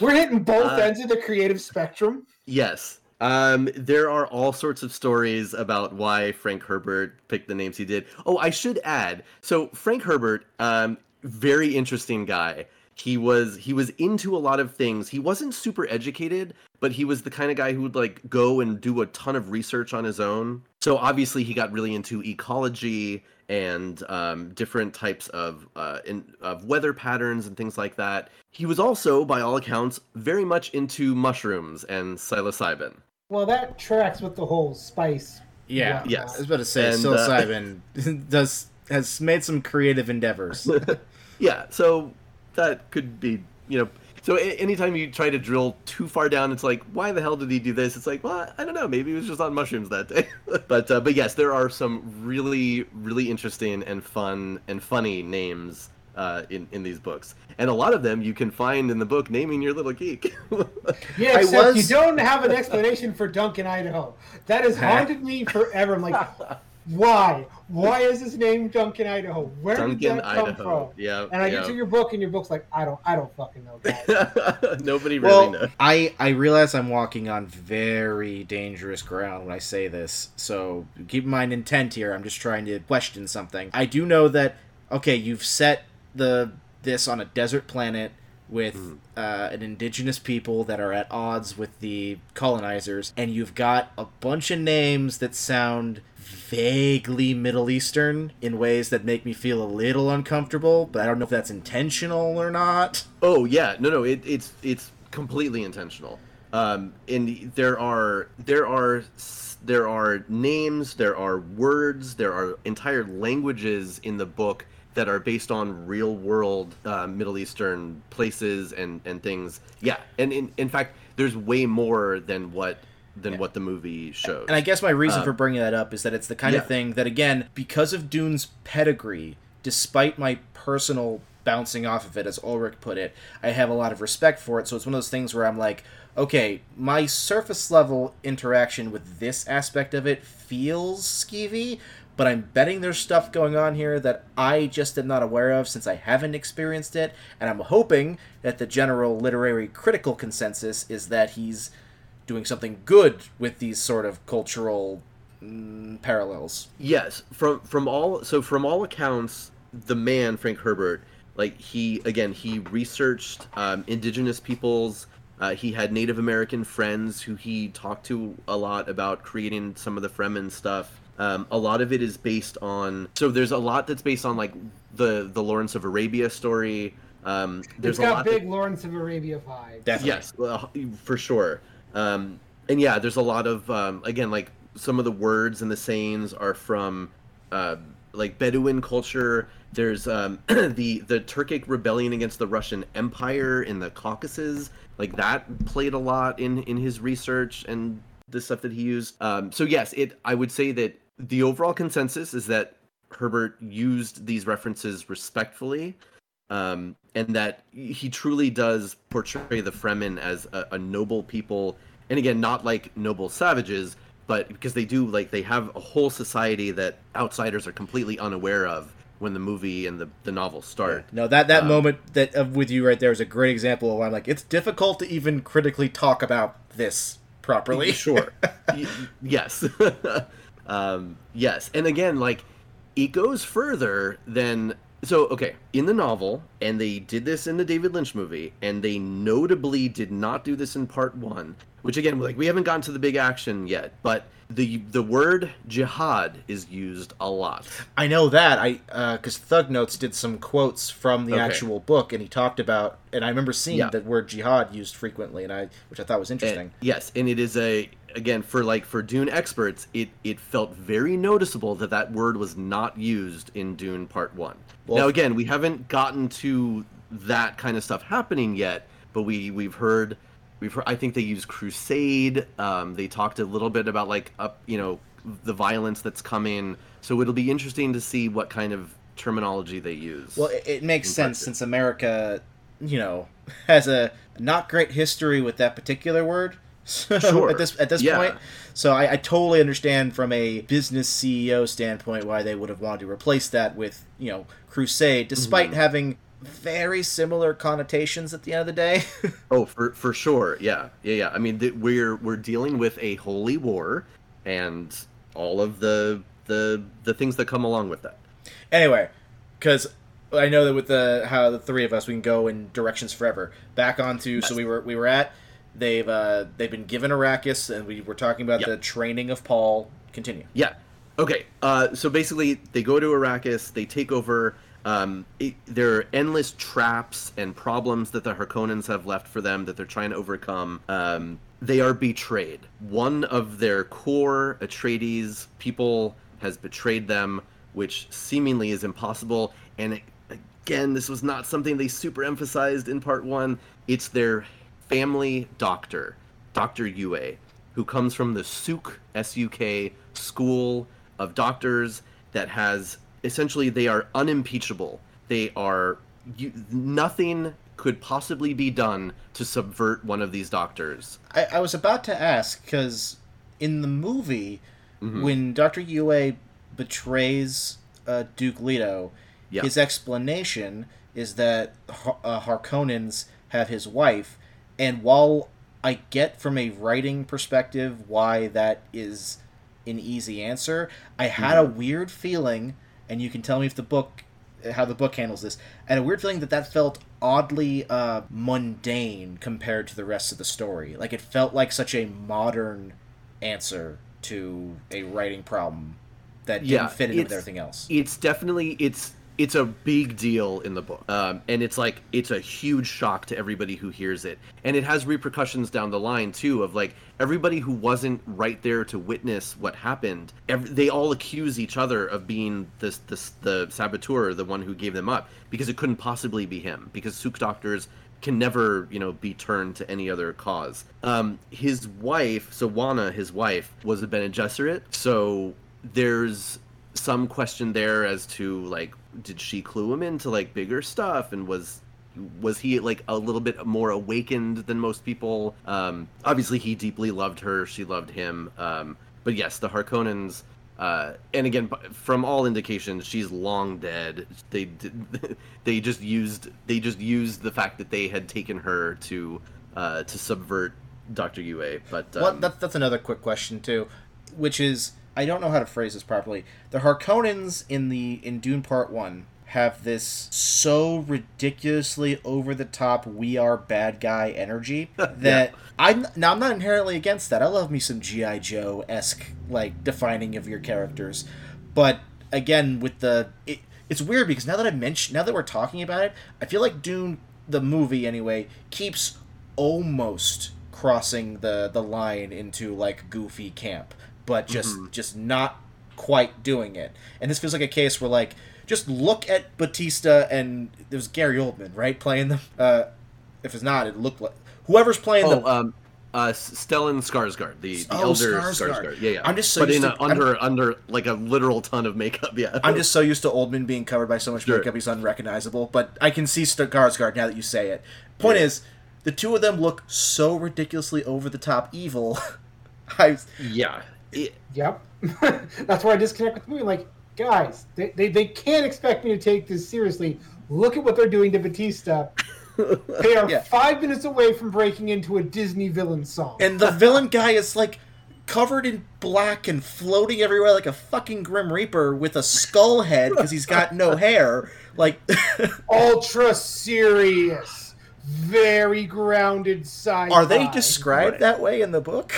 We're hitting both Uh, ends of the creative spectrum. Yes. Um, there are all sorts of stories about why Frank Herbert picked the names he did. Oh, I should add. So Frank Herbert, um, very interesting guy. He was he was into a lot of things. He wasn't super educated, but he was the kind of guy who would like go and do a ton of research on his own. So obviously he got really into ecology and um, different types of uh, in, of weather patterns and things like that. He was also, by all accounts, very much into mushrooms and psilocybin. Well, that tracks with the whole spice. Yeah, Yes. I was about to say, And, uh, psilocybin does has made some creative endeavors. Yeah, so that could be, you know, so a- anytime you try to drill too far down, it's like, why the hell did he do this? It's like, well, I don't know. Maybe he was just on mushrooms that day. but uh, but yes, there are some really really interesting and fun and funny names uh, in in these books, and a lot of them you can find in the book naming your little geek. Yeah, except was- you don't have an explanation for Duncan, Idaho. That has haunted me forever. I'm like, why? Why is his name Duncan, Idaho? Where Duncan, did that come Idaho. from? Yeah. And I yeah. get to your book, and your book's like, I don't, I don't fucking know. Guys. Nobody really well, knows. I I realize I'm walking on very dangerous ground when I say this. So keep in mind intent here. I'm just trying to question something. I do know that okay, you've set the this on a desert planet with uh, an indigenous people that are at odds with the colonizers, and you've got a bunch of names that sound vaguely Middle Eastern in ways that make me feel a little uncomfortable, but I don't know if that's intentional or not. Oh yeah, no, no, it, it's it's completely intentional. Um, and there are there are there are names, there are words, there are entire languages in the book that are based on real world uh, Middle Eastern places and and things. Yeah, and in in fact, there's way more than what than what the movie shows. And I guess my reason Um, for bringing that up is that it's the kind yeah. of thing that, again, because of Dune's pedigree, despite my personal bouncing off of it, as Ulrich put it, I have a lot of respect for it. So it's one of those things where I'm like, okay, my surface level interaction with this aspect of it feels skeevy, but I'm betting there's stuff going on here that I just am not aware of since I haven't experienced it, and I'm hoping that the general literary critical consensus is that he's doing something good with these sort of cultural mm, parallels. Yes, from from all so from all accounts, the man Frank Herbert, like he again he researched um, indigenous peoples. Uh, he had Native American friends who he talked to a lot about creating some of the Fremen stuff. Um, a lot of it is based on so there's a lot that's based on like the the Lawrence of Arabia story. Um, there's it's a got lot that- big Lawrence of Arabia vibes. Definitely. Yes, well, for sure. Um, and yeah, there's a lot of um, again like some of the words and the sayings are from uh, like Bedouin culture. There's um, the the Turkic rebellion against the Russian Empire in the Caucasus. Like that played a lot in in his research and the stuff that he used. Um, so yes, it I would say that the overall consensus is that Herbert used these references respectfully um, and that he truly does portray the Fremen as a, a noble people, and again, not like noble savages, but because they do like they have a whole society that outsiders are completely unaware of when the movie and the, the novel start. No, that that Um, moment that uh, with you right there is a great example of why I'm like it's difficult to even critically talk about this properly. Sure. Y- yes. um, yes. And again, like, it goes further than. So, okay, in the novel, and they did this in the David Lynch movie, and they notably did not do this in part one, which again, like, we haven't gotten to the big action yet, but the the word jihad is used a lot. I know that I because Thug Notes did some quotes from the Okay. actual book, and he talked about, and I remember seeing Yeah. that word jihad used frequently, and I which I thought was interesting. And- yes, and it is a again for like for Dune experts, it it felt very noticeable that that word was not used in Dune Part One. Well, now again, we haven't gotten to that kind of stuff happening yet, but we we've heard we've heard, I think they use crusade. Um, they talked a little bit about like up you know the violence that's coming. So it'll be interesting to see what kind of terminology they use. Well, it, it makes sense two. since America, you know, has a not great history with that particular word. So, Sure. at this at this Yeah. point, so I, I totally understand from a business CEO standpoint why they would have wanted to replace that with you know crusade, despite Mm-hmm. having very similar connotations at the end of the day. Oh, for for sure, yeah, yeah, yeah. I mean, th- we're we're dealing with a holy war, and all of the the the things that come along with that. anyway, because I know that with the how the three of us we can go in directions forever. Back onto so we were we were at they've uh they've been given Arrakis and we were talking about Yep. the training of Paul. Continue. Yeah. Okay. Uh, so basically, they go to Arrakis. They take over. Um, it, there are endless traps and problems that the Harkonnens have left for them that they're trying to overcome. Um, they are betrayed. One of their core Atreides people has betrayed them, which seemingly is impossible. And it, again, this was not something they super emphasized in part one. It's their family doctor, Dr. Yue, who comes from the Suk, S U K, school of doctors that has essentially they are unimpeachable. They are you, nothing could possibly be done to subvert one of these doctors. I, I was about to ask because in the movie, Mhm. when Doctor Yue betrays uh, Duke Leto, Yeah. his explanation is that Har- uh, Harkonnens have his wife, and while I get from a writing perspective why that is an easy answer, I had a weird feeling, and you can tell me if the book how the book handles this. I had a weird feeling that that felt oddly uh, mundane compared to the rest of the story. Like it felt like such a modern answer to a writing problem that didn't fit in with everything else. it's definitely it's it's a big deal in the book. Um, and it's like it's a huge shock to everybody who hears it. And it has repercussions down the line too of like everybody who wasn't right there to witness what happened ev they all accuse each other of being this this the saboteur the one who gave them up because it couldn't possibly be him because Suk doctors can never you know be turned to any other cause. Um his wife so Wanna his wife was a bene gesserit so there's some question there as to like did she clue him into like bigger stuff and was was he like a little bit more awakened than most people um obviously he deeply loved her she loved him um but yes the harkonnens uh, and again, from all indications, she's long dead. They did, they just used they just used the fact that they had taken her to uh, to subvert Doctor Yue. But um, well, that's that's another quick question too, which is I don't know how to phrase this properly. The Harkonnens in the in Dune Part One have this so ridiculously over the top we are bad guy energy that I'm now I'm not inherently against that. I love me some GI Joe esque like defining of your characters, but again with the it, it's weird because now that I mentioned now that we're talking about it, I feel like Dune the movie anyway keeps almost crossing the the line into like goofy camp, but just just not quite doing it. And this feels like a case where like just look at Batista and it was Gary Oldman, right, playing them. Uh, if it's not, it looked like whoever's playing oh, them. um, uh, Stellan Skarsgård, the, the Oh, elder Skarsgård. Skarsgård. Yeah, yeah. I'm just so but used in to- a, under under like a literal ton of makeup. Yeah, I'm just so used to Oldman being covered by so much Sure. makeup he's unrecognizable, but I can see Skarsgård now that you say it. Point Yeah. is, the two of them look so ridiculously over the top evil. I yeah. It- Yep. That's where I disconnect with the movie. Like, guys, they, they, they can't expect me to take this seriously. Look at what they're doing to Batista. They are Yeah. five minutes away from breaking into a Disney villain song. and the villain guy is like covered in black and floating everywhere like a fucking grim reaper with a skull head because he's got no hair. Like Ultra serious, very grounded sci are they described that way in the book?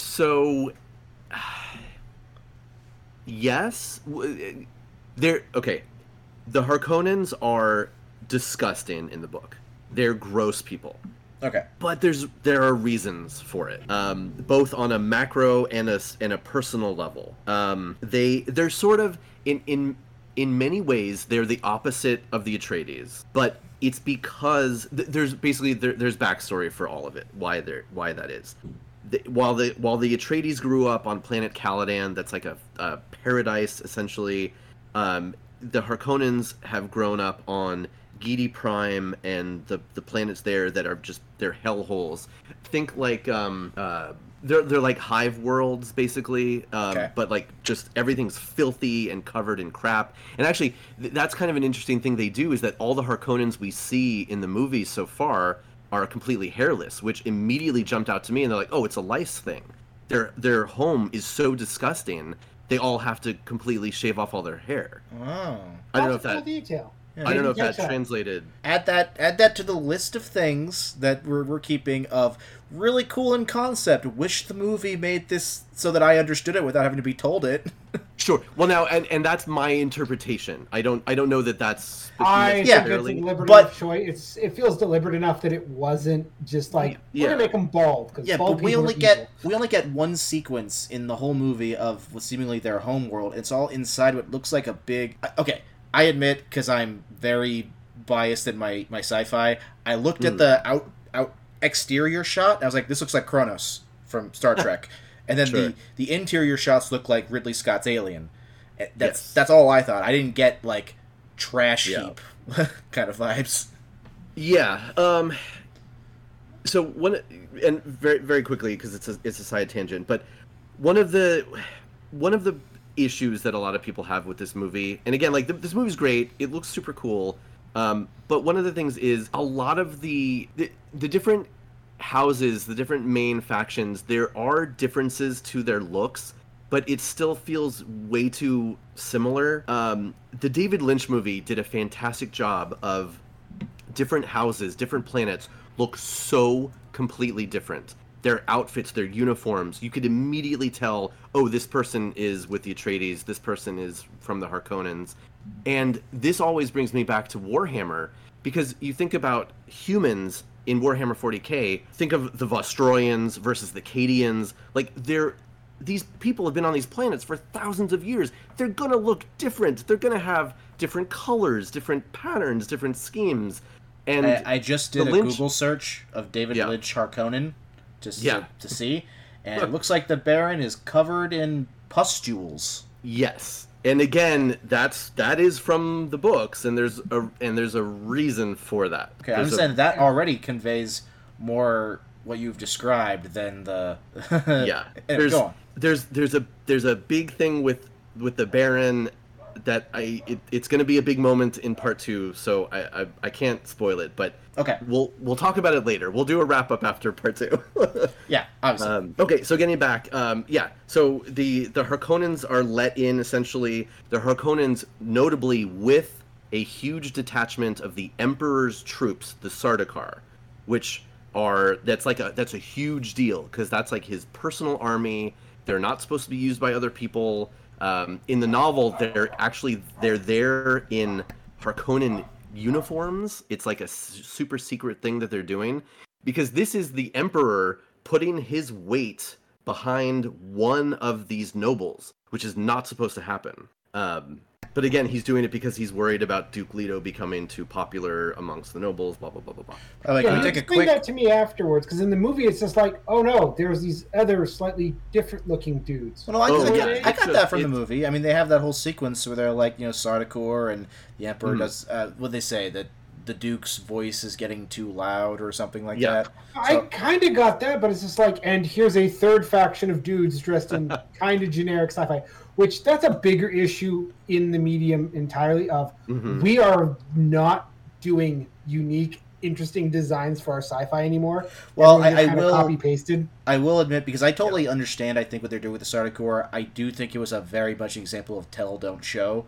So, yes, they're okay. The Harkonnens are disgusting in the book. They're gross people, okay. but there's there are reasons for it, um, both on a macro and a and a personal level. Um, they they're sort of in in in many ways they're the opposite of the Atreides, but it's because th- there's basically there, there's backstory for all of it. Why there why that is the, while the while the Atreides grew up on planet Caladan, that's like a, a paradise essentially. Um, the Harkonnens have grown up on Giedi Prime and the the planets there that are just they're hellholes. Think like um, uh, they're they're like hive worlds basically, um, Okay. but like just everything's filthy and covered in crap. And actually, th- that's kind of an interesting thing they do is that all the Harkonnens we see in the movies so far are completely hairless, which immediately jumped out to me. And they're like, "Oh, it's a lice thing." Their their home is so disgusting. They all have to completely shave off all their hair. Oh. I don't know if That's a that cool detail. I don't know if Maybe that translated. Add that add that to the list of things that we're, we're keeping of really cool in concept. Wish the movie made this so that I understood it without having to be told it. Sure. Well, now, and, and that's my interpretation. I don't I don't know that that's I Yeah. think it's a deliberate but- choice. It's it feels deliberate enough that it wasn't just like Yeah. we're gonna make them bald because Yeah, bald but we only get evil. we only get one sequence in the whole movie of what seemingly their home world. It's all inside what looks like a big. Okay, I admit because I'm very biased in my my sci-fi. I looked at Hmm. the out out exterior shot. And I was like, this looks like Kronos from Star Trek, and then Sure. the the interior shots look like Ridley Scott's Alien. Eh, That's Yes. that's all I thought. I didn't get like trash Yeah. heap kind of vibes. Yeah. Um. So one, and very very quickly because it's a it's a side tangent, but one of the one of the issues that a lot of people have with this movie, and again, like th- this movie's great, it looks super cool, um, but one of the things is a lot of the the, the different houses, the different main factions, there are differences to their looks. But it still feels way too similar. Um, the David Lynch movie did a fantastic job of different houses, different planets look so completely different. Their outfits, their uniforms, you could immediately tell, oh, this person is with the Atreides, this person is from the Harkonnens. And this always brings me back to Warhammer because you think about humans in Warhammer 40K, think of the Vostroyans versus the Cadians. Like they're these people have been on these planets for thousands of years. They're gonna look different. They're gonna have different colors, different patterns, different schemes. And I, I just did a Lynch- Google search of David Yeah. Lynch Harkonnen just Yeah. to, to see, and it looks like the Baron is covered in pustules. Yes. And again, that's that is from the books and there's a and there's a reason for that. Okay, I'm a- understand that already conveys more what you've described than the. yeah. There's go on. there's there's a there's a big thing with with the Baron that I it, it's going to be a big moment in part 2, so I, I I can't spoil it, but Okay, we'll we'll talk about it later. We'll do a wrap up after part 2. yeah, obviously. Um, okay, so getting back, um, yeah. So the the Harkonnens are let in essentially. The Harkonnens, notably with a huge detachment of the Emperor's troops, the Sardaukar, which are that's like a that's a huge deal because that's like his personal army. They're not supposed to be used by other people. Um, in the novel, they're actually they're there in Harkonnen uniforms. It's like a super secret thing that they're doing because this is the emperor putting his weight behind one of these nobles, which is not supposed to happen. Um, but again, he's doing it because he's worried about Duke Leto becoming too popular amongst the nobles. Blah blah blah blah blah. Oh, wait, yeah, can you we take a explain quick? that to me afterwards because in the movie it's just like, oh no, there's these other slightly different looking dudes. Well, no, I, Oh, I, yeah, I it's got just- that from the movie. I mean, they have that whole sequence where they're like, you know, Sardaukar and the Emperor Mhm. does. Uh, what they say that the Duke's voice is getting too loud or something like Yeah. that. I kind of got that, but it's just like, and here's a third faction of dudes dressed in kind of generic sci-fi, which that's a bigger issue in the medium entirely. Of Mhm. we are not doing unique, interesting designs for our sci-fi anymore. Well, I- I will- copy pasted. I will admit because I totally understand. I think what they're doing with the Sardaukar. I do think it was a very much an example of tell don't show,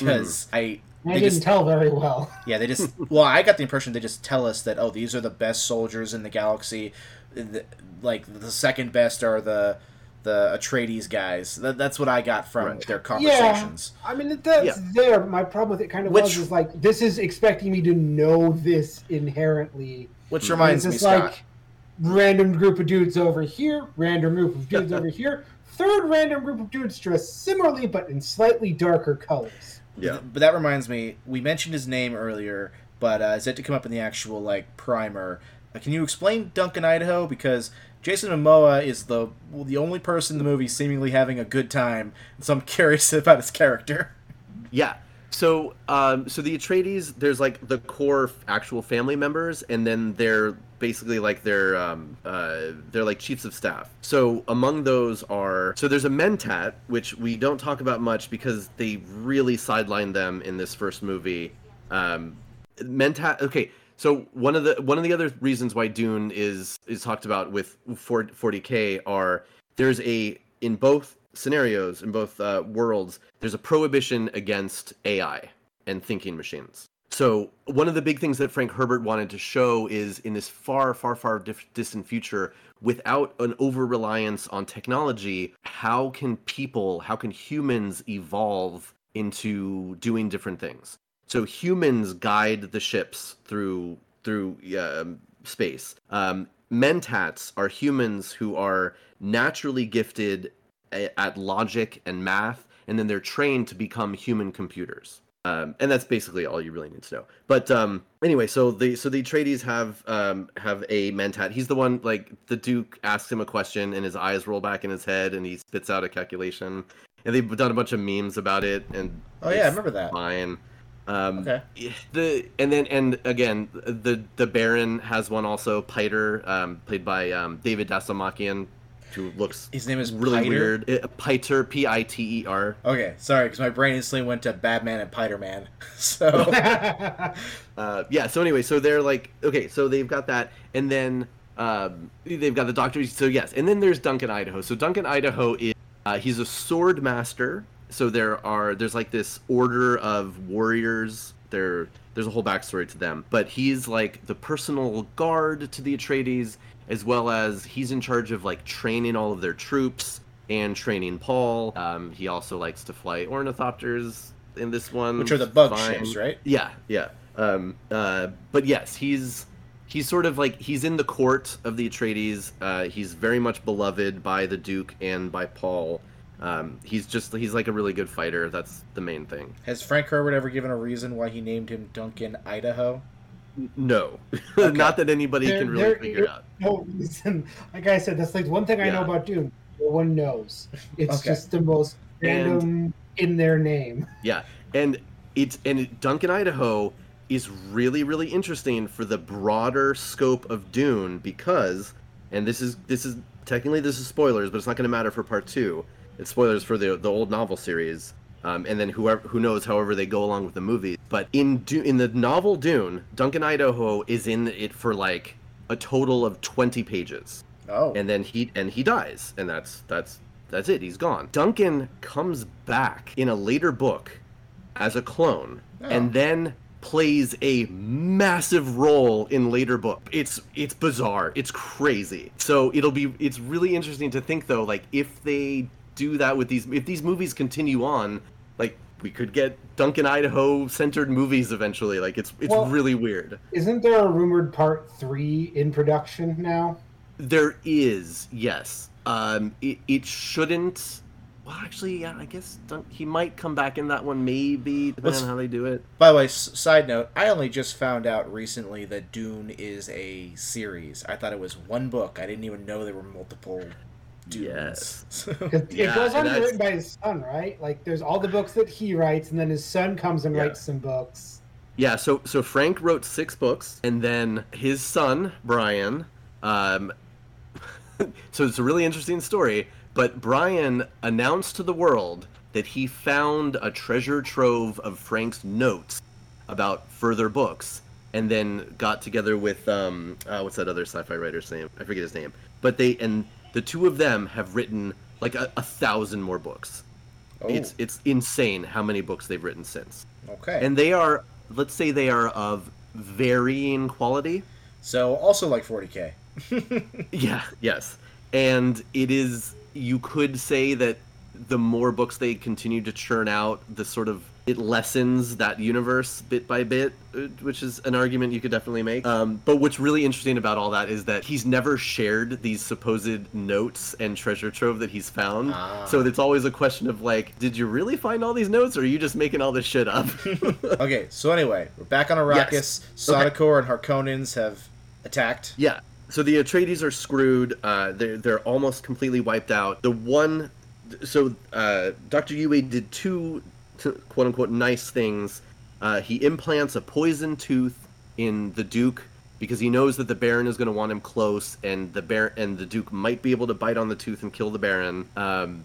because I I they didn't just tell very well. yeah they just well I got the impression they just tell us that oh these are the best soldiers in the galaxy, the, like the second best are the the Atreides guys. That, that's what I got from Right. their conversations. Yeah. I mean, that's Yeah. there. My problem with it kind of Which- was is like this is expecting me to know this inherently. Which Mm. reminds And me, it's just Scott. like random group of dudes over here, random group of dudes over here, third random group of dudes dressed similarly but in slightly darker colors. Yeah. But that reminds me, we mentioned his name earlier, but uh, is it to come up in the actual like primer? Uh, can you explain Duncan Idaho? Because Jason Momoa is the well, the only person in the movie seemingly having a good time, so I'm curious about his character. Yeah. So, um, so the Atreides, there's like the core actual family members, and then they're basically like they're um, uh, they're like chiefs of staff. So among those are so there's a Mentat, which we don't talk about much because they really sidelined them in this first movie. Um, Mentat, okay. So one of the one of the other reasons why Dune is is talked about with 40k are there's a in both scenarios in both uh, worlds there's a prohibition against AI and thinking machines. So one of the big things that Frank Herbert wanted to show is in this far, far, far distant future, without an over reliance on technology, how can people, how can humans evolve into doing different things? So humans guide the ships through through um, space. Um, mentats are humans who are naturally gifted a- at logic and math, and then they're trained to become human computers. Um, and that's basically all you really need to know. But um, anyway, so the so the Atreides have um, have a mentat. He's the one like the Duke asks him a question and his eyes roll back in his head and he spits out a calculation. And they've done a bunch of memes about it. And Oh yeah, I remember that. Fine. Um, Okay. The and then and again the the Baron has one also. Piter, um, played by um, David Dastmalchian, who looks His name is really Piter? weird. Uh, Piter, P I T E R. Okay, sorry, because my brain instantly went to Batman and Piter Man. So Uh, yeah. So anyway, so they're like, okay, so they've got that, and then um, they've got the Doctor. So yes, and then there's Duncan Idaho. So Duncan Idaho is uh, he's a sword master. So there are there's like this order of warriors. There there's a whole backstory to them, but he's like the personal guard to the Atreides, as well as he's in charge of like training all of their troops and training Paul. Um, he also likes to fly ornithopters in this one, which are the bug Fine. ships, right? Yeah, yeah. Um, uh, but yes, he's he's sort of like he's in the court of the Atreides. Uh, he's very much beloved by the Duke and by Paul. Um, he's just he's like a really good fighter. That's the main thing. Has Frank Herbert ever given a reason why he named him Duncan Idaho? No, Okay. not that anybody There- can really there figure out. no reason. Like I said, that's like one thing I know about Doom. No one knows. It's Okay. just the most And- random in their name. Yeah, and it's and Duncan Idaho is really really interesting for the broader scope of Dune because, and this is this is technically this is spoilers, but it's not going to matter for part two. It's spoilers for the the old novel series, um, and then whoever who knows however they go along with the movie. But in in the novel Dune, Duncan Idaho is in it for like a total of twenty pages. Oh, and then he and he dies and that's that's that's it he's gone. Duncan comes back in a later book as a clone Oh. and then plays a massive role in later book. It's it's bizarre. It's crazy. So it'll be it's really interesting to think though like if they do that with these if these movies continue on like we could get duncan idaho centered movies eventually like it's it's Well- really weird Isn't there a rumored part three in production now? There is, yes. Um, it, it shouldn't. Well, actually, yeah, I guess Dun- he might come back in that one, maybe, depending Let's- on how they do it. by the way, s- side note, I only just found out recently that Dune is a series. I thought it was one book. I didn't even know there were multiple Dunes. Yes. 'Cause Yeah, it goes on to be written by his son, right? Like there's all the books that he writes, and then his son comes and Yeah. writes some books. Yeah, so so Frank wrote six books, and then his son Brian. Um, so it's a really interesting story. But Brian announced to the world that he found a treasure trove of Frank's notes about further books, and then got together with um, uh, what's that other sci-fi writer's name? I forget his name. But they and the two of them have written like a, a thousand more books. Oh, It's it's insane how many books they've written since okay. and they are let's say they are of varying quality so also like 40k. yeah yes and it is you could say that the more books they continue to churn out the sort of it lessens that universe bit by bit uh, which is an argument you could definitely make um, but what's really interesting about all that is that he's never shared these supposed notes and treasure trove that he's found Ah. so it's always a question of like did you really find all these notes or are you just making all this shit up Okay, so anyway, we're back on Arrakis. Yes. Sardaukar and Harkonnens have attacked. Yeah. So the Atreides are screwed. Uh, they're they're almost completely wiped out. The one, so uh, Doctor Yue did two, quote unquote, nice things. Uh, he implants a poison tooth in the Duke because he knows that the Baron is going to want him close, and the Baron and the Duke might be able to bite on the tooth and kill the Baron. Um,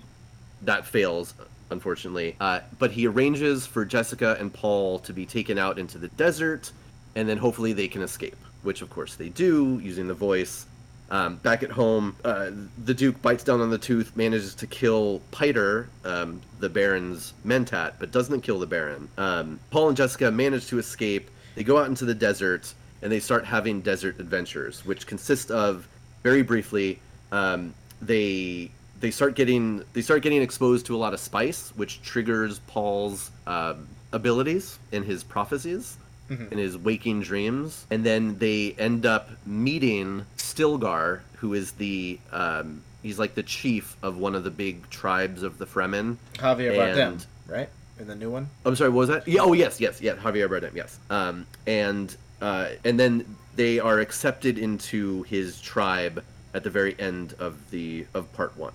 that fails, unfortunately. Uh, but he arranges for Jessica and Paul to be taken out into the desert, and then hopefully they can escape, which of course they do using the voice. Um, back at home, uh, the Duke bites down on the tooth, manages to kill Piter, um, the Baron's mentat, but doesn't kill the Baron. Um, Paul and Jessica manage to escape. They go out into the desert and they start having desert adventures, which consist of, very briefly, um, they they start getting they start getting exposed to a lot of spice, which triggers Paul's um, abilities and his prophecies in his waking dreams, and then they end up meeting Stilgar, who is the um, he's like the chief of one of the big tribes of the Fremen. Javier Bardem, right? in the new one. I'm sorry, what was that? Yeah. Oh, yes, yes, yes. Javier Bardem, yes. Um, and uh, and then they are accepted into his tribe at the very end of the of part one.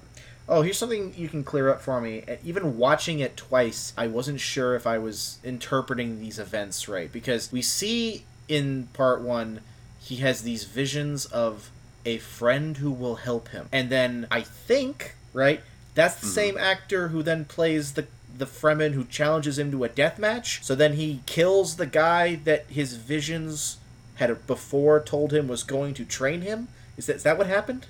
Oh, here's something you can clear up for me. Uh, even watching it twice, I wasn't sure if I was interpreting these events right because we see in part one he has these visions of a friend who will help him, and then I think right that's the mm-hmm. same actor who then plays the the Fremen who challenges him to a death match. So then he kills the guy that his visions had before told him was going to train him. Is that, is that what happened?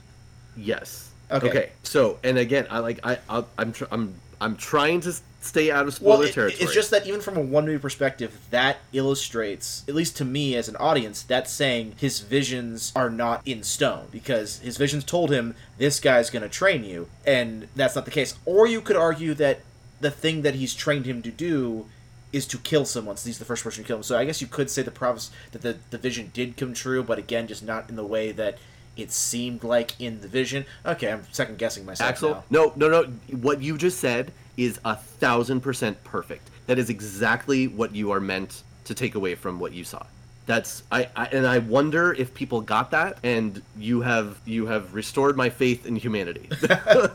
Yes. Okay. So, and again, I like I I'll, I'm tr- I'm I'm trying to stay out of spoiler Well, it- territory. it's just that even from a one movie perspective, that illustrates, at least to me as an audience, that saying his visions are not in stone because his visions told him this guy's going to train you, and that's not the case. Or you could argue that the thing that he's trained him to do is to kill someone. So he's the first person to kill him. So I guess you could say the prophecy that the the vision did come true, but again, just not in the way that it seemed like in the vision. Okay, I'm second guessing myself Axel, now. no, no, no. What you just said is a thousand percent perfect. That is exactly what you are meant to take away from what you saw. That's I, I and I wonder if people got that, and you have you have restored my faith in humanity.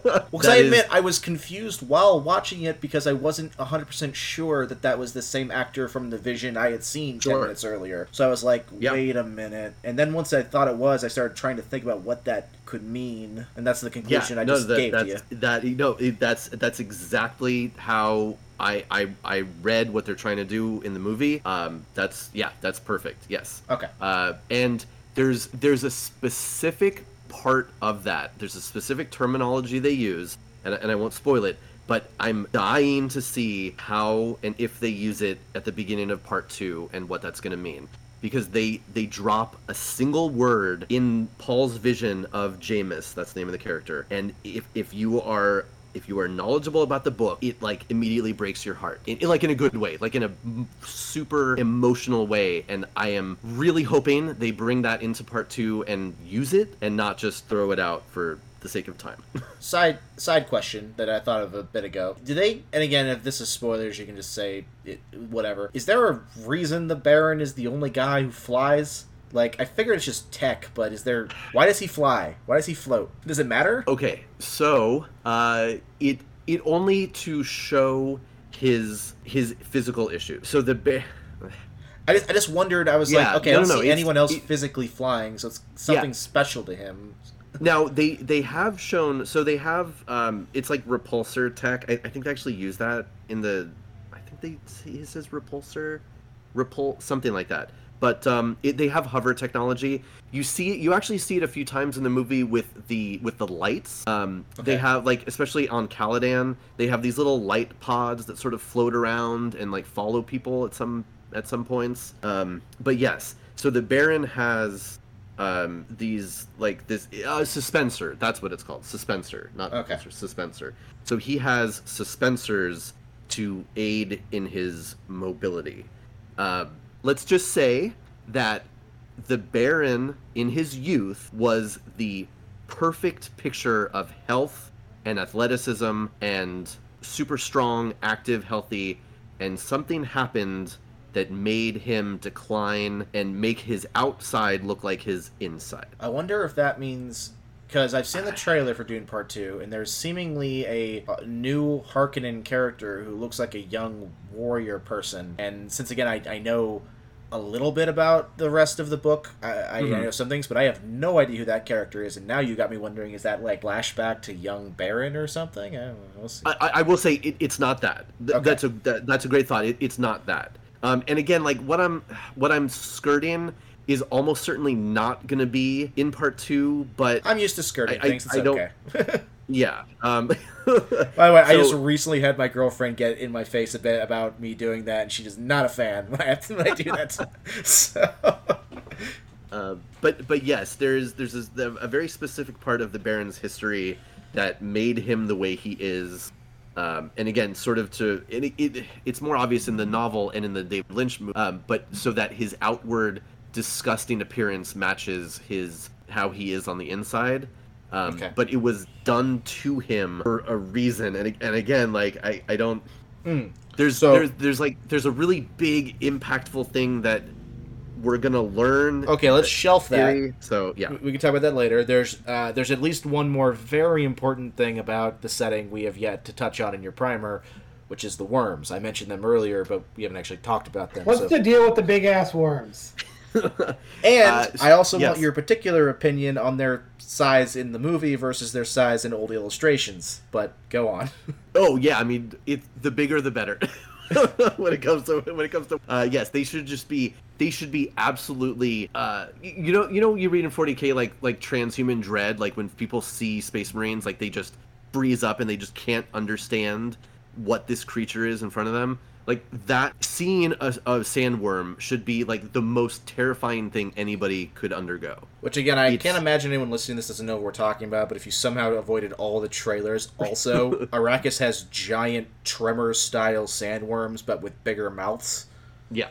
Well, because I is- admit I was confused while watching it because I wasn't 100% sure that that was the same actor from the Vision I had seen 10 minutes earlier. So I was like, Yep. wait a minute. And then once I thought it was, I started trying to think about what that could mean. And that's the conclusion I just that, gave to you. That you know, it, that's that's exactly how I, I I read what they're trying to do in the movie. Um, that's yeah, that's perfect. Yes. Okay. Uh, and there's there's a specific part of that. There's a specific terminology they use, and, and I won't spoil it. But I'm dying to see how and if they use it at the beginning of part two and what that's going to mean because they they drop a single word in Paul's vision of Jamis. That's the name of the character. And if if you are if you are knowledgeable about the book, it like immediately breaks your heart, in, in- like in a good way, like in a super emotional way. And I am really hoping they bring that into part two and use it, and not just throw it out for the sake of time. Side side question that I thought of a bit ago. Do they? And again, if this is spoilers, you can just say it, whatever. Is there a reason the Baron is the only guy who flies? Like I figured it's just tech, but is there? Why does he fly? Why does he float? Does it matter? Okay, so uh, it it only to show his his physical issue. So the bear. I just I just wondered. I was Yeah, like, okay, no, I don't no, see anyone else it- physically flying, so it's something special to him. Now they they have shown so they have um it's like repulsor tech. I, I think they actually use that in the I think they it says repulsor, repul something like that. But um, it, they have hover technology. You see it. You actually see it a few times in the movie with the with the lights. Um, They have like especially on Caladan, they have these little light pods that sort of float around and like follow people at some at some points. Um, but yes, so the Baron has um, these like this uh, suspensor. That's what it's called, suspensor, not Okay. suspensor. So he has suspensors to aid in his mobility. Uh, let's just say that the Baron in his youth was the perfect picture of health and athleticism and super strong, active, healthy, and something happened that made him decline and make his outside look like his inside. I wonder if that means because I've seen the trailer for Dune Part Two, and there's seemingly a, a new Harkonnen character who looks like a young warrior person. And since again, I, I know a little bit about the rest of the book, I, I, I Mhm. know some things, but I have no idea who that character is. And now you got me wondering: is that like flashback to young Baron or something? I don't know. We'll see. I, I- I will say it, it's not that. Th- Okay. That's a that, that's a great thought. It, it's not that. Um, and again, like what I'm what I'm skirting is almost certainly not going to be in part two. But I'm used to skirting I- I- things. It's I don't- yeah, um, By the way, I just recently had my girlfriend get in my face a bit about me doing that, and she is not a fan when I have to, when I do that. so, Uh, but but yes, there's there's the, a very specific part of the Baron's history that made him the way he is. Um, and again, sort of to and it, it, it's more obvious in the novel and in the David Lynch movie, um, but so that his outward disgusting appearance matches his how he is on the inside. Um, Okay. But it was done to him for a reason, and and again, like I I don't Mm. There's So- there's there's like there's a really big impactful thing that we're gonna learn. Okay, let's shelf that. theory. So yeah, We can talk about that later. There's uh, there's at least one more very important thing about the setting we have yet to touch on in your primer, which is the worms. I mentioned them earlier, but we haven't actually talked about them. What's so- the deal with the big ass worms? And Uh, I also yes. want your particular opinion on their size in the movie versus their size in old illustrations. But go on. Oh yeah, I mean, it the bigger the better. when it comes to when it comes to uh, yes, they should just be they should be absolutely uh, you know you know you read in 40k like like transhuman dread like when people see space marines like they just freeze up and they just can't understand what this creature is in front of them like that seeing a, a sandworm should be like the most terrifying thing anybody could undergo Which again, I It's- can't imagine anyone listening to this doesn't know what we're talking about. But if you somehow avoided all the trailers, also Arrakis has giant tremor-style sandworms, but with bigger mouths. Yeah.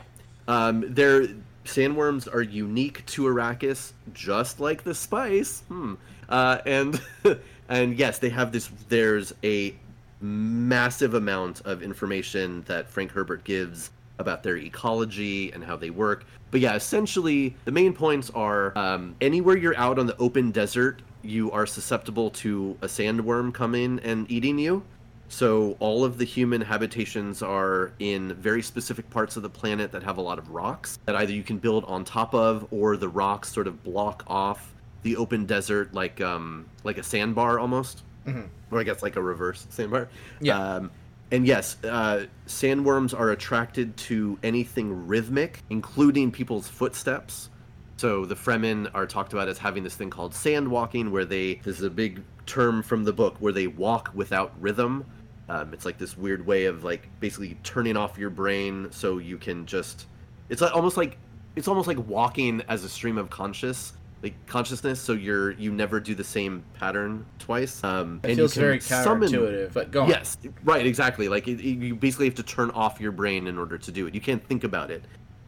Um, their sandworms are unique to Arrakis, just like the spice. Hmm. Uh, and and yes, they have this. There's a massive amount of information that Frank Herbert gives about their ecology and how they work. But yeah, essentially, the main points are um, anywhere you're out on the open desert, you are susceptible to a sandworm coming and eating you. So all of the human habitations are in very specific parts of the planet that have a lot of rocks that either you can build on top of, or the rocks sort of block off the open desert, like um, like a sandbar almost, Mhm. Or I guess like a reverse sandbar. Yeah. Um, and yes, uh, sandworms are attracted to anything rhythmic, including people's footsteps. So the Fremen are talked about as having this thing called sand walking, where they this is a big term from the book where they walk without rhythm. Um, it's like this weird way of like basically turning off your brain so you can just. It's like almost like it's almost like walking as a stream of conscious like consciousness. So you're you never do the same pattern twice. Um, It and feels you can very summon- counterintuitive. But go on. Yes, right, exactly. Like it, it- you basically have to turn off your brain in order to do it. You can't think about it.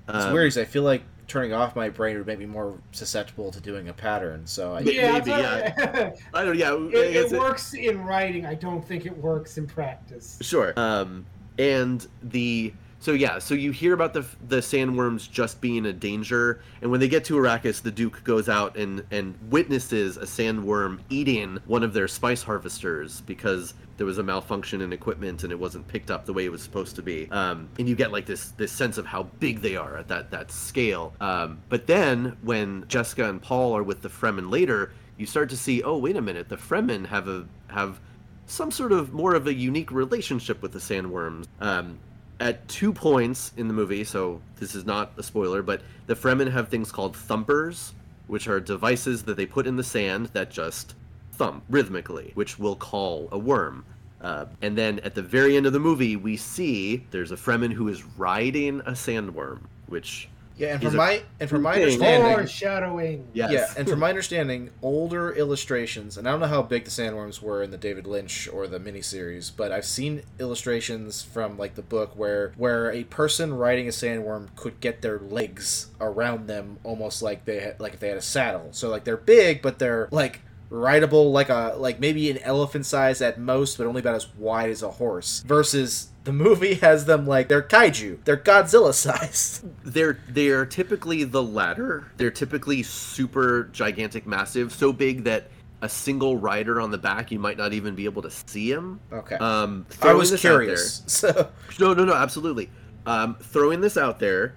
It's Um, weird because I feel like turning off my brain would make me more susceptible to doing a pattern. So I, Maybe, yeah, yeah. I don't. Yeah, it, it works in writing. I don't think it works in practice. Sure. Um, and the so yeah, so you hear about the the sandworms just being a danger, and when they get to Arrakis, the Duke goes out and and witnesses a sandworm eating one of their spice harvesters because there was a malfunction in equipment and it wasn't picked up the way it was supposed to be. Um, and you get like this this sense of how big they are at that that scale. Um, but then when Jessica and Paul are with the Fremen later, you start to see, oh wait a minute, the Fremen have a have some sort of more of a unique relationship with the sandworms. Um, at two points in the movie, so this is not a spoiler, but the Fremen have things called thumpers, which are devices that they put in the sand that just thump rhythmically, which will call a worm. Uh, and then at the very end of the movie, we see there's a Fremen who is riding a sandworm, which yeah, and He's from a my and from my thing. understanding, Foreshadowing. yes, Yeah, and from my understanding, older illustrations, and I don't know how big the sandworms were in the David Lynch or the miniseries, but I've seen illustrations from like the book where where a person riding a sandworm could get their legs around them almost like they had like if they had a saddle. So like they're big, but they're like rideable like a like maybe an elephant size at most, but only about as wide as a horse. Versus the movie has them like they're kaiju, they're Godzilla sized they're they're typically the latter. They're typically super gigantic, massive, so big that a single rider on the back you might not even be able to see him. Okay, Um, I was this out there- curious. So No, no, no, absolutely. Um, throwing this out there,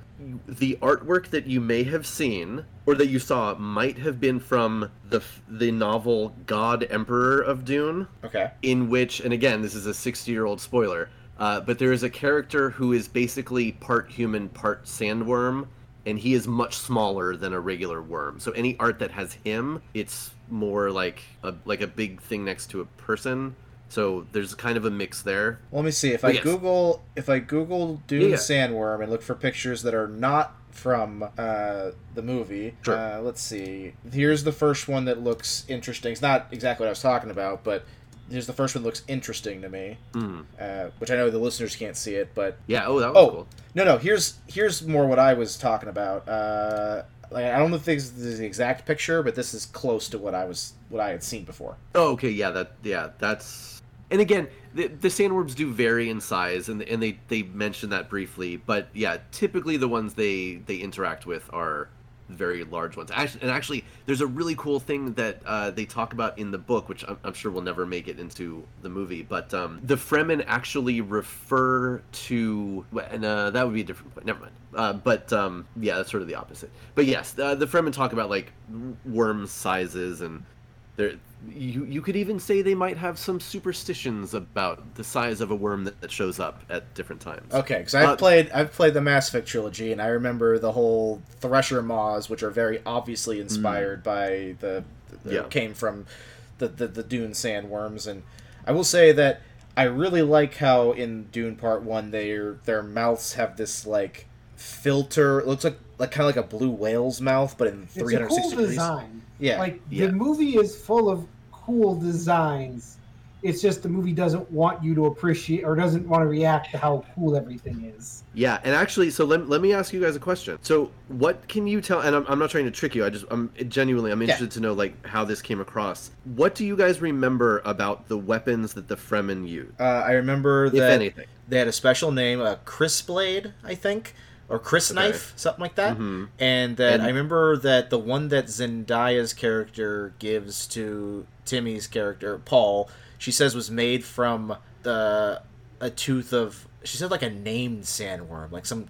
the artwork that you may have seen or that you saw might have been from the the novel God Emperor of Dune, okay. in which, and again, this is a sixty-year-old spoiler, uh, but there is a character who is basically part human, part sandworm, and he is much smaller than a regular worm. So any art that has him, it's more like a like a big thing next to a person. So there's kind of a mix there. Let me see if But I yes. Google if I Google Dune Yeah. Sandworm and look for pictures that are not from uh, the movie. Sure. Uh, let's see. Here's the first one that looks interesting. It's not exactly what I was talking about, but here's the first one that looks interesting to me. Mm. Uh, which I know the listeners can't see it, but Yeah. Oh, that was Oh. cool. no, no. Here's here's more what I was talking about. Uh, like I don't know if this is the exact picture, but this is close to what I was what I had seen before. Oh, okay. Yeah. That. Yeah. That's. And again, the, the sandworms do vary in size, and and they they mention that briefly. But yeah, typically the ones they they interact with are very large ones. Actually, and actually, there's a really cool thing that uh, they talk about in the book, which I'm, I'm, sure will never make it into the movie. But um, the Fremen actually refer to, and uh, that would be a different point. Never mind. Uh, but um, yeah, that's sort of the opposite. But yes, uh, the Fremen talk about like worm sizes and there you you could even say they might have some superstitions about the size of a worm that, that shows up at different times. Okay, because I've uh, played I've played the Mass Effect trilogy, and I remember the whole Thresher Maws, which are very obviously mm. inspired mm. by the, the yeah. came from the, the the Dune sandworms, and I will say that I really like how in Dune Part One their their mouths have this like filter. It looks like like kind of like a blue whale's mouth, but in three hundred sixty cool degrees. Design. Yeah. Like yeah. the movie is full of cool designs. It's just the movie doesn't want you to appreciate or doesn't want to react to how cool everything is. Yeah, and actually, so let, let me ask you guys a question. So, what can you tell? And I'm, I'm not trying to trick you. I just I'm genuinely I'm interested yeah. to know like how this came across. What do you guys remember about the weapons that the Fremen used? Uh, I remember that anything. they had a special name, a Chris Blade, I think or Chris okay. Knife, something like that. Mm-hmm. And that and... I remember that the one that Zendaya's character gives to Timmy's character Paul, she says was made from the a tooth of. She said like a named sandworm, like some.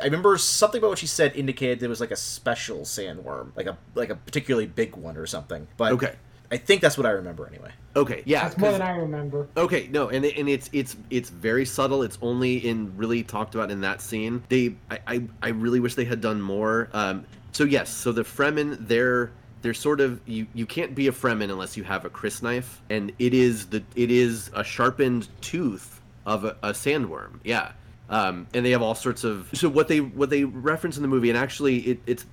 I remember something about what she said indicated it was like a special sandworm, like a like a particularly big one or something. But okay, I think that's what I remember anyway. Okay, yeah, that's more than I remember. Okay, no, and and it's it's it's very subtle. It's only in really talked about in that scene. They, I, I, I really wish they had done more. Um, so yes, so the Fremen, they're they're sort of you you can't be a Fremen unless you have a crysknife, and it is the it is a sharpened tooth of a, a sandworm. Yeah. Um, and they have all sorts of so what they what they reference in the movie and actually it, it's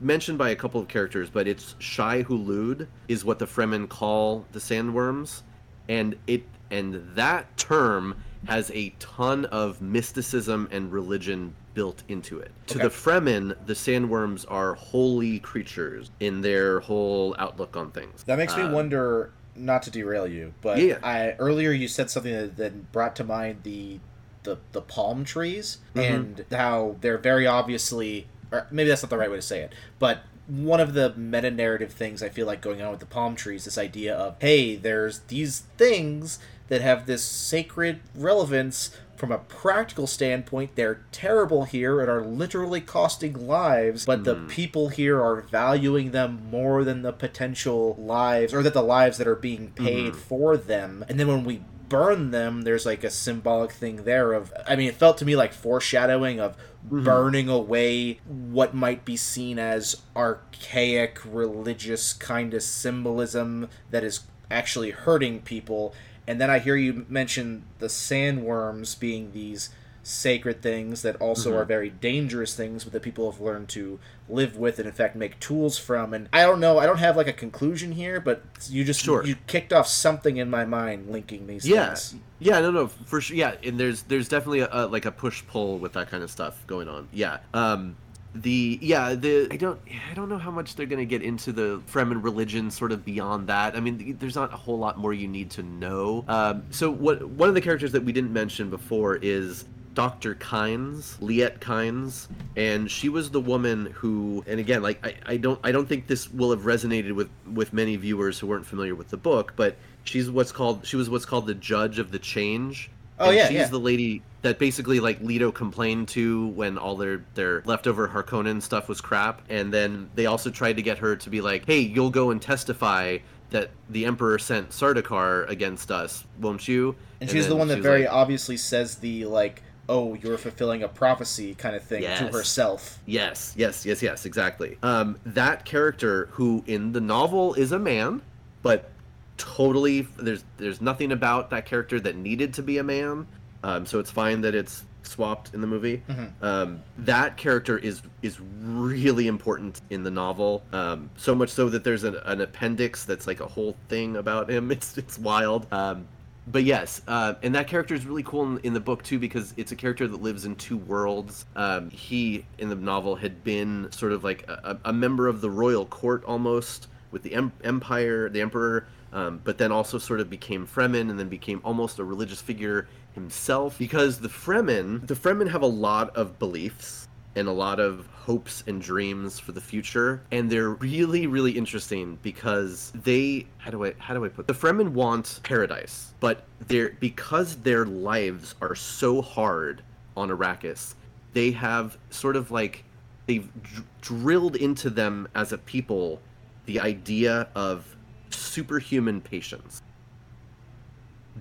mentioned by a couple of characters, but it's Shai Hulud is what the Fremen call the sandworms, and it and that term has a ton of mysticism and religion built into it. Okay. To the Fremen, the sandworms are holy creatures in their whole outlook on things. That makes me uh, wonder. Not to derail you, but yeah. I earlier you said something that, that brought to mind the the, the palm trees mm-hmm. and how they're very obviously or maybe that's not the right way to say it, but one of the meta narrative things I feel like going on with the palm trees, this idea of, hey, there's these things that have this sacred relevance from a practical standpoint, they're terrible here and are literally costing lives, but mm. the hmm. people here are valuing them more than the potential lives, or that the lives that are being paid mm. for them. And then when we burn them, there's like a symbolic thing there of, I mean, it felt to me like foreshadowing of mm-hmm. burning away what might be seen as archaic religious kind of symbolism that is actually hurting people. And then I hear you mention the sandworms being these sacred things that also mm-hmm. are very dangerous things but that people have learned to live with and in fact make tools from and i don't know i don't have like a conclusion here but you just sure. you kicked off something in my mind linking these yeah things. yeah no no for sure yeah and there's there's definitely a, a, like a push pull with that kind of stuff going on yeah um the yeah the i don't i don't know how much they're going to get into the fremen religion sort of beyond that i mean there's not a whole lot more you need to know um, so what one of the characters that we didn't mention before is Dr. Kynes, Liet Kynes, and she was the woman who and again like I, I don't I don't think this will have resonated with with many viewers who weren't familiar with the book, but she's what's called she was what's called the judge of the change. Oh yeah, she's yeah. the lady that basically like Leto complained to when all their their leftover Harkonnen stuff was crap, and then they also tried to get her to be like, "Hey, you'll go and testify that the Emperor sent Sardaukar against us, won't you?" And, and she's the one that very like, obviously says the like oh, you're fulfilling a prophecy kind of thing yes. to herself. Yes, yes, yes, yes, exactly. Um, that character, who in the novel is a man, but totally there's there's nothing about that character that needed to be a man. Um, so it's fine that it's swapped in the movie. Mm-hmm. Um, that character is is really important in the novel. Um, so much so that there's an, an, appendix that's like a whole thing about him. It's it's wild. Um, but yes, uh, and that character is really cool in, in, the book too because it's a character that lives in two worlds. Um, he in the novel had been sort of like a, a, member of the royal court almost with the em- empire, the emperor, um, but then also sort of became Fremen and then became almost a religious figure himself. Because the Fremen, the Fremen have a lot of beliefs and a lot of hopes and dreams for the future. And they're really really interesting because they how do i how do i put the fremen want paradise but they're because their lives are so hard on arrakis they have sort of like they've dr- drilled into them as a people the idea of superhuman patience.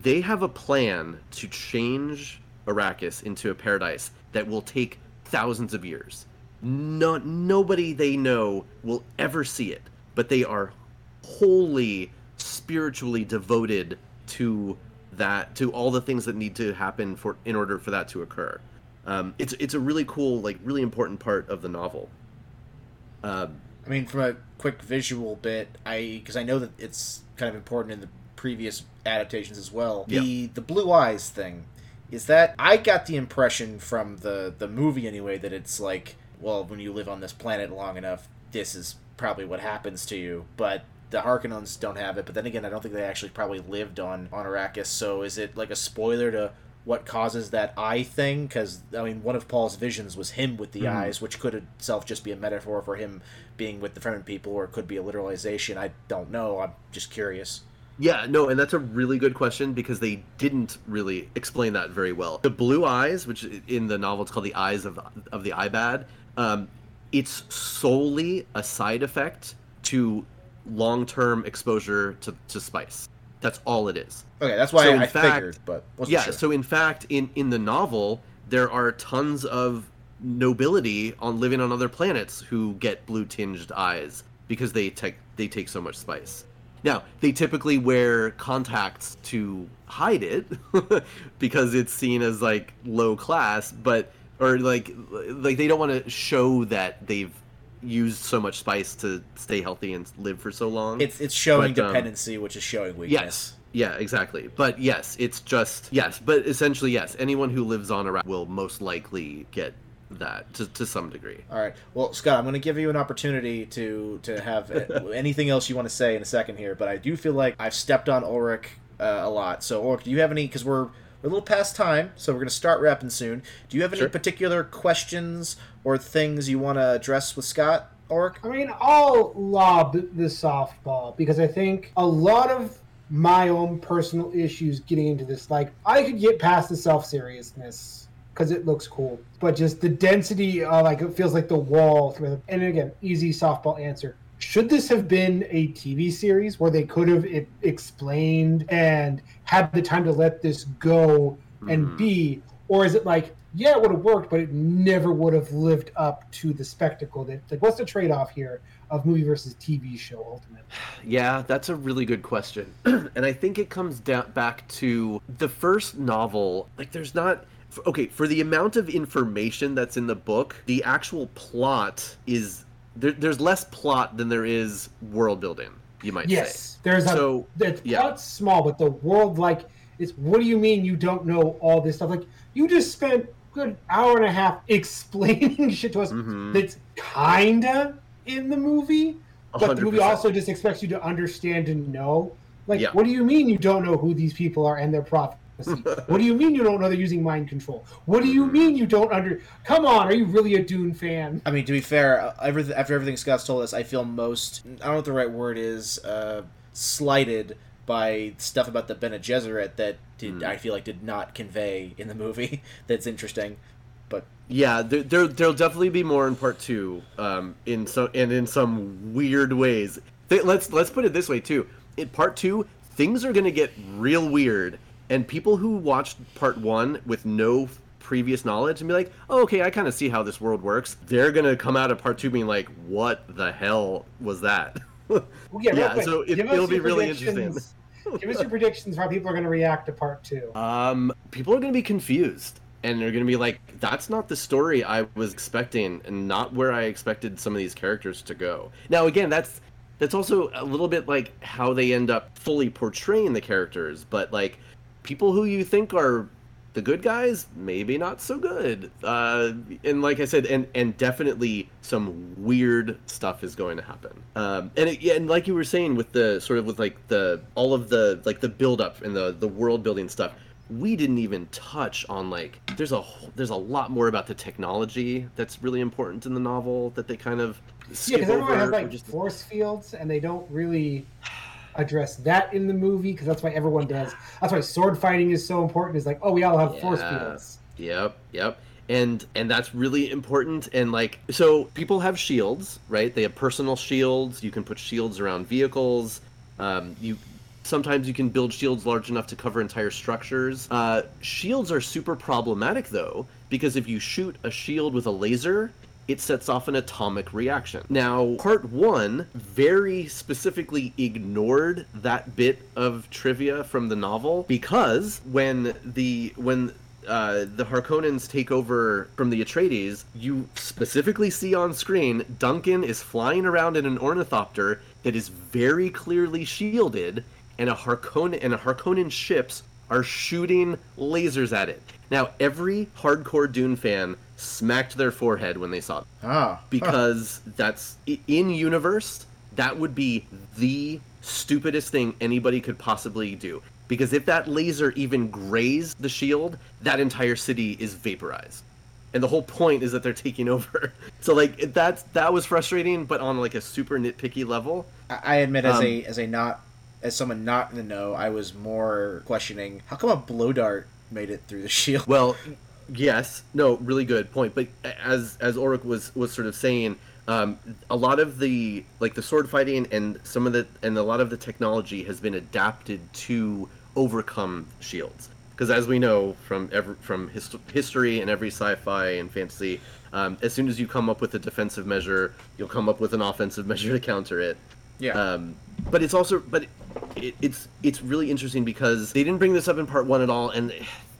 They have a plan to change arrakis into a paradise that will take thousands of years. No, nobody they know will ever see it, but they are wholly spiritually devoted to that, to all the things that need to happen for in order for that to occur. Um, it's it's a really cool, like really important part of the novel. Um, I mean, from a quick visual bit, I because I know that it's kind of important in the previous adaptations as well. Yeah. The the blue eyes thing is that I got the impression from the the movie anyway that it's like, well, when you live on this planet long enough, this is probably what happens to you. But the Harkonnens don't have it. But then again, I don't think they actually probably lived on on Arrakis. So is it like a spoiler to what causes that eye thing? Because I mean, one of Paul's visions was him with the Mhm. eyes, which could itself just be a metaphor for him being with the Fremen people, or it could be a literalization. I don't know. I'm just curious. Yeah, no, and that's a really good question because they didn't really explain that very well. The blue eyes, which in the novel it's called the eyes of of the Ibad, um, it's solely a side effect to long term exposure to, to spice. That's all it is. Okay, that's why So, I, I fact- figured, but yeah, sure. so in fact, in in the novel, there are tons of nobility on living on other planets who get blue tinged eyes because they take they take so much spice. Now, they typically wear contacts to hide it because it's seen as like low class, but or like like they don't want to show that they've used so much spice to stay healthy and live for so long. it's it's showing But, um, dependency, which is showing weakness. Yes. Yeah, exactly. But yes, it's just yes, but essentially yes, anyone who lives on a rat will most likely get that to, to some degree. All right. Well, Scott, I'm going to give you an opportunity to to have anything else you want to say in a second here, but I do feel like I've stepped on Ulrich uh, a lot. So, Ulrich, do you have any? Because we're we're a little past time, so we're going to start wrapping soon. Do you have any Sure. particular questions or things you want to address with Scott, Ulrich? I mean, I'll lob the softball because I think a lot of my own personal issues getting into this, like, I could get past the self seriousness because it looks cool, but just the density, uh, like, it feels like the wall through. And again, easy softball answer. Should this have been a TV series where they could have explained and had the time to let this go and Mhm. be, or is it like, yeah, it would have worked, but it never would have lived up to the spectacle that like what's the trade off here of movie versus TV show ultimately? Yeah, that's a really good question. and I think it comes down back to the first novel. Like, there's not. Okay, for the amount of information that's in the book, the actual plot is. There, there's less plot than there is world building, you might say. Yes, there's a So, the yeah. plot's small, but the world like it's what do you mean you don't know all this stuff? Like you just spent a good hour and a half explaining shit to us Mhm. that's kinda in the movie, but the movie also just expects you to understand and know. Like, Yeah. what do you mean you don't know who these people are and their prophecy? what do you mean you don't know they're using mind control? What do you mean you don't under? Come on, are you really a Dune fan? I mean, to be fair, uh, everything, after everything Scott's told us, I feel most, I don't know what the right word is, uh, slighted by stuff about the Bene Gesserit that did, Hmm. I feel like did not convey in the movie that's interesting. But Yeah, there, there there'll definitely be more in part two, um, in so and in some weird ways. Th- let's let's put it this way too. In part two, things are gonna get real weird, and people who watched part one with no previous knowledge and be like, "Oh, okay, I kind of see how this world works," they're gonna come out of part two being like, "What the hell was that?" Well, yeah, Yeah, so it, it'll be really interesting. give us your predictions for how people are going to react to part two. Um, people are going to be confused, and they're going to be like, "That's not the story I was expecting, and not where I expected some of these characters to go." Now, again, that's that's also a little bit like how they end up fully portraying the characters, but like people who you think are the good guys maybe not so good. Uh, and like i said and and definitely some weird stuff is going to happen. Um, and it, yeah, and like you were saying with the sort of with like the all of the like the build up and the the world building stuff we didn't even touch on like there's a there's a lot more about the technology that's really important in the novel that they kind of Yeah, skip because everyone has like just force fields, and they don't really address that in the movie because that's why everyone does. That's why sword fighting is so important. Is like, oh, we all have force Yeah. fields. Yep, yep. And and that's really important and like so people have shields, right? They have personal shields. You can put shields around vehicles. Um, you sometimes you can build shields large enough to cover entire structures. Uh, shields are super problematic though because if you shoot a shield with a laser, it sets off an atomic reaction. Now, part one very specifically ignored that bit of trivia from the novel because when the when uh, the Harkonnens take over from the Atreides, you specifically see on screen Duncan is flying around in an ornithopter that is very clearly shielded, and a Harkonnen and a Harkonnen ships are shooting lasers at it. Now, every hardcore Dune fan smacked their forehead when they saw it. Ah, because that's in universe that would be the stupidest thing anybody could possibly do. Because if that laser even grazed the shield that entire city is vaporized. And the whole point is that they're taking over. So like that's that was frustrating but on like a super nitpicky level. I I admit, as Um, a as a not as someone not in the know, I was more questioning how come a blow dart made it through the shield. Well, yes, no, really good point. But as as Oric was was sort of saying, um, a lot of the like the sword fighting and some of the and a lot of the technology has been adapted to overcome shields. Because as we know from every, from hist- history and every sci-fi and fantasy, um, as soon as you come up with a defensive measure, you'll come up with an offensive measure to counter it. Yeah. Um, but it's also, but it, it's it's really interesting because they didn't bring this up in part one at all, and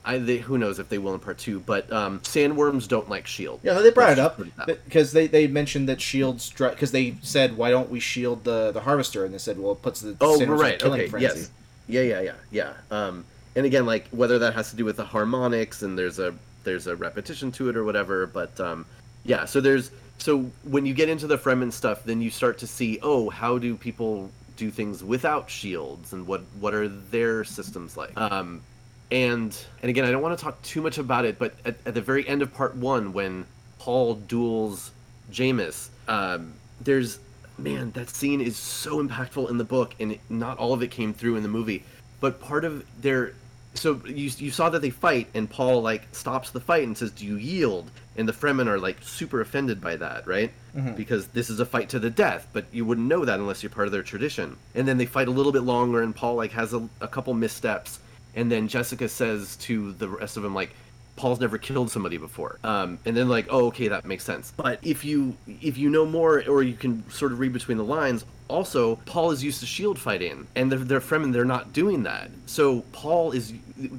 I they, who knows if they will in part two. But um, sandworms don't like shield. Yeah, they brought it up just put it because they, they mentioned that shields because they said why don't we shield the the harvester and they said well it puts the Oh, a right. killing Okay. frenzy. Yes. Yeah. Yeah. Yeah. Yeah. Um, and again, like whether that has to do with the harmonics and there's a there's a repetition to it or whatever, but um, yeah. So there's so when you get into the Fremen stuff, then you start to see oh how do people do things without shields and what what are their systems like. Um and and again i don't want to talk too much about it but at, at the very end of part one when paul duels Jamis, um there's man that scene is so impactful in the book and it, not all of it came through in the movie but part of their so you, you saw that they fight and paul like stops the fight and says do you yield and the fremen are like super offended by that right because this is a fight to the death but you wouldn't know that unless you're part of their tradition and then they fight a little bit longer and paul like has a, a couple missteps and then jessica says to the rest of them like Paul's never killed somebody before. Um, and then like, oh, okay, that makes sense. But if you if you know more, or you can sort of read between the lines, also Paul is used to shield fighting, and they're, they're Fremen. They're not doing that. So Paul is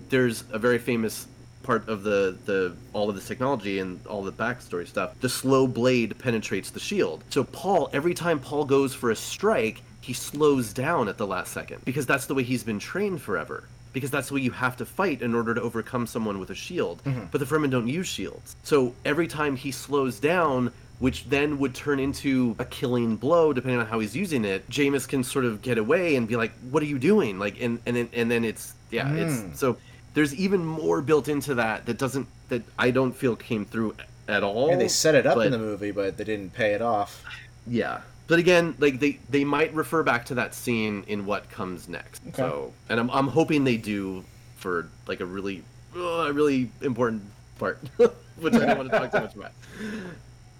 there's a very famous part of the the all of this technology and all the backstory stuff. The slow blade penetrates the shield. So Paul, every time Paul goes for a strike, he slows down at the last second because that's the way he's been trained forever because that's the way you have to fight in order to overcome someone with a shield. Mm-hmm. But the Fremen don't use shields. So every time he slows down, which then would turn into a killing blow, depending on how he's using it, Jamis can sort of get away and be like, "What are you doing?" Like, and and then, and then it's yeah, it's mm. so there's even more built into that that doesn't that I don't feel came through at all. And they set it up but- in the movie, but they didn't pay it off. yeah. But again, like they they might refer back to that scene in what comes next. Okay. So, and I'm I'm hoping they do for like a really uh, a really important part, which I don't want to talk too much about.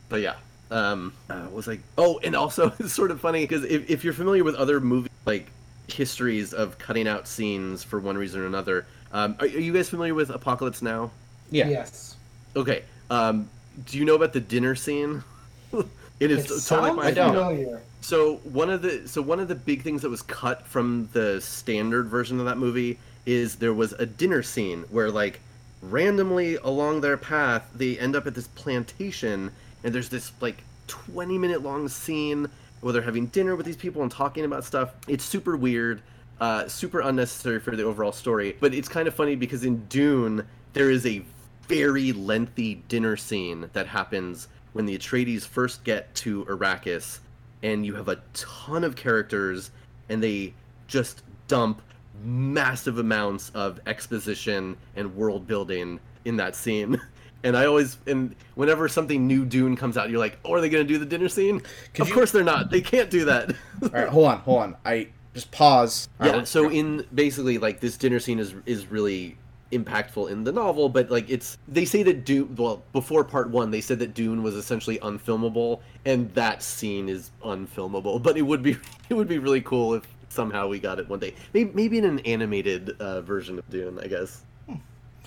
But yeah, um, uh, was like oh, and also it's sort of funny because if if you're familiar with other movie like histories of cutting out scenes for one reason or another, um, are, are you guys familiar with Apocalypse Now? Yeah. Yes. Okay. Um, do you know about the dinner scene? it is It totally my I don't. familiar. so one of the so one of the big things that was cut from the standard version of that movie is there was a dinner scene where like randomly along their path they end up at this plantation and there's this like 20 minute long scene where they're having dinner with these people and talking about stuff. It's super weird, uh, super unnecessary for the overall story. But it's kind of funny because in Dune there is a very lengthy dinner scene that happens when the Atreides first get to Arrakis, and you have a ton of characters, and they just dump massive amounts of exposition and world building in that scene. And I always, and whenever something new Dune comes out, you're like, oh, are they going to do the dinner scene? Could of you- course they're not. They can't do that. All right, hold on, hold on. I just pause. All yeah right, so in basically like this dinner scene is is really impactful in the novel but like it's they say that dune well before part one they said that dune was essentially unfilmable and that scene is unfilmable but it would be it would be really cool if somehow we got it one day maybe, maybe in an animated uh, version of dune i guess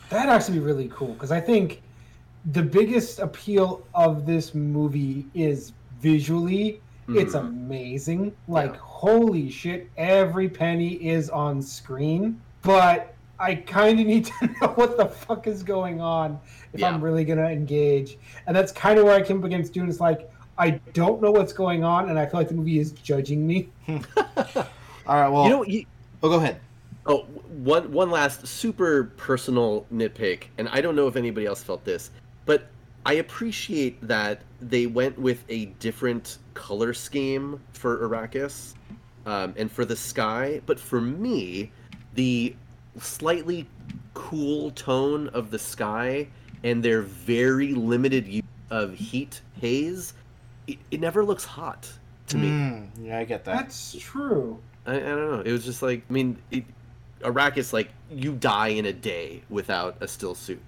That'd actually be really cool because I think the biggest appeal of this movie is visually. It's Mhm. amazing. Like, Yeah. holy shit, every penny is on screen. But I kind of need to know what the fuck is going on if Yeah. I'm really going to engage. And that's kind of where I came up against Dune. It's like, I don't know what's going on, and I feel like the movie is judging me. All right, well, you know you, oh, go ahead. Oh, one one last super personal nitpick, and I don't know if anybody else felt this, but I appreciate that they went with a different color scheme for Arrakis um, and for the sky. But for me, the slightly cool tone of the sky and their very limited use of heat haze, it, it never looks hot to me. Mm, yeah, I get that. That's true. I, I don't know. It was just like I mean, it, Arrakis like you die in a day without a stillsuit,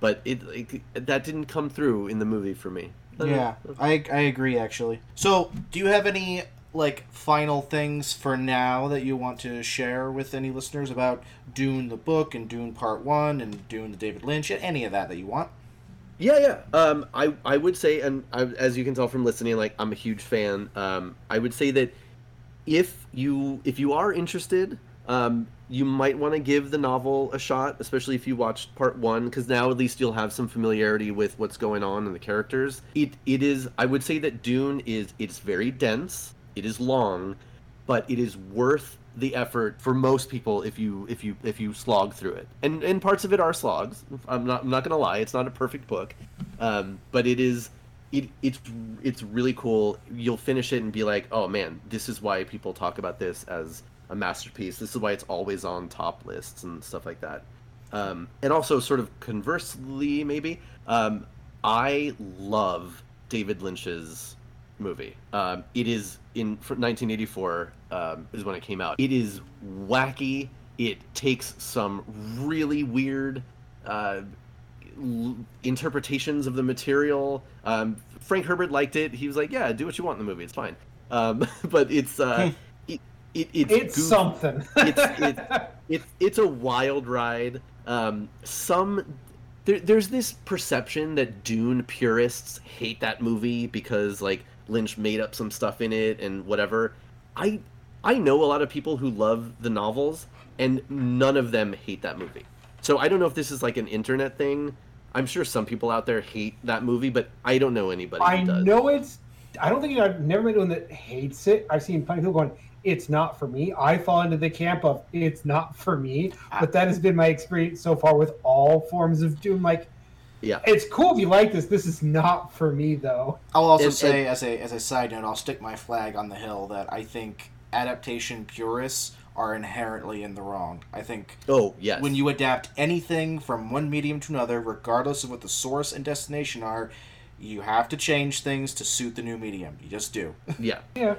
but it like, that didn't come through in the movie for me. I don't Yeah. I I agree actually. So, do you have any like final things for now that you want to share with any listeners about Dune the book and Dune Part One and Dune the David Lynch? And any of that that you want? Yeah, yeah. Um, I I would say, and I, as you can tell from listening, like I'm a huge fan. Um, I would say that if you if you are interested, um, you might want to give the novel a shot, especially if you watched part one, because now at least you'll have some familiarity with what's going on and the characters. It it is. I would say that Dune is it's very dense. It is long, but it is worth the effort for most people if you if you if you slog through it. And and parts of it are slogs. I'm not I'm not gonna lie. It's not a perfect book, um, but it is. It, it's it's really cool. You'll finish it and be like, oh man, this is why people talk about this as a masterpiece. This is why it's always on top lists and stuff like that. Um, and also, sort of conversely, maybe um, I love David Lynch's movie. Um, it is in 1984 um, is when it came out. It is wacky. It takes some really weird uh, interpretations of the material. Um, Frank Herbert liked it. He was like, "Yeah, do what you want in the movie. It's fine." Um, but it's uh, it, it it's It's goofy something. It's- it's- it's it's a wild ride. Um, some there, there's this perception that Dune purists hate that movie because like Lynch made up some stuff in it and whatever. I I know a lot of people who love the novels and none of them hate that movie. So I don't know if this is like an internet thing. I'm sure some people out there hate that movie, but I don't know anybody I who does. know it's. I don't think I've never met anyone that hates it. I've seen plenty of people going, "It's not for me." I fall into the camp of "It's not for me," ah. but that has been my experience so far with all forms of Dune. Like, Yeah. it's cool if you like this. This is not for me, though. I'll also And- say, as a as a side note, I'll stick my flag on the hill that I think adaptation purists are inherently in the wrong. I think Oh yes. when you adapt anything from one medium to another, regardless of what the source and destination are, you have to change things to suit the new medium. You just do. yeah. Yeah,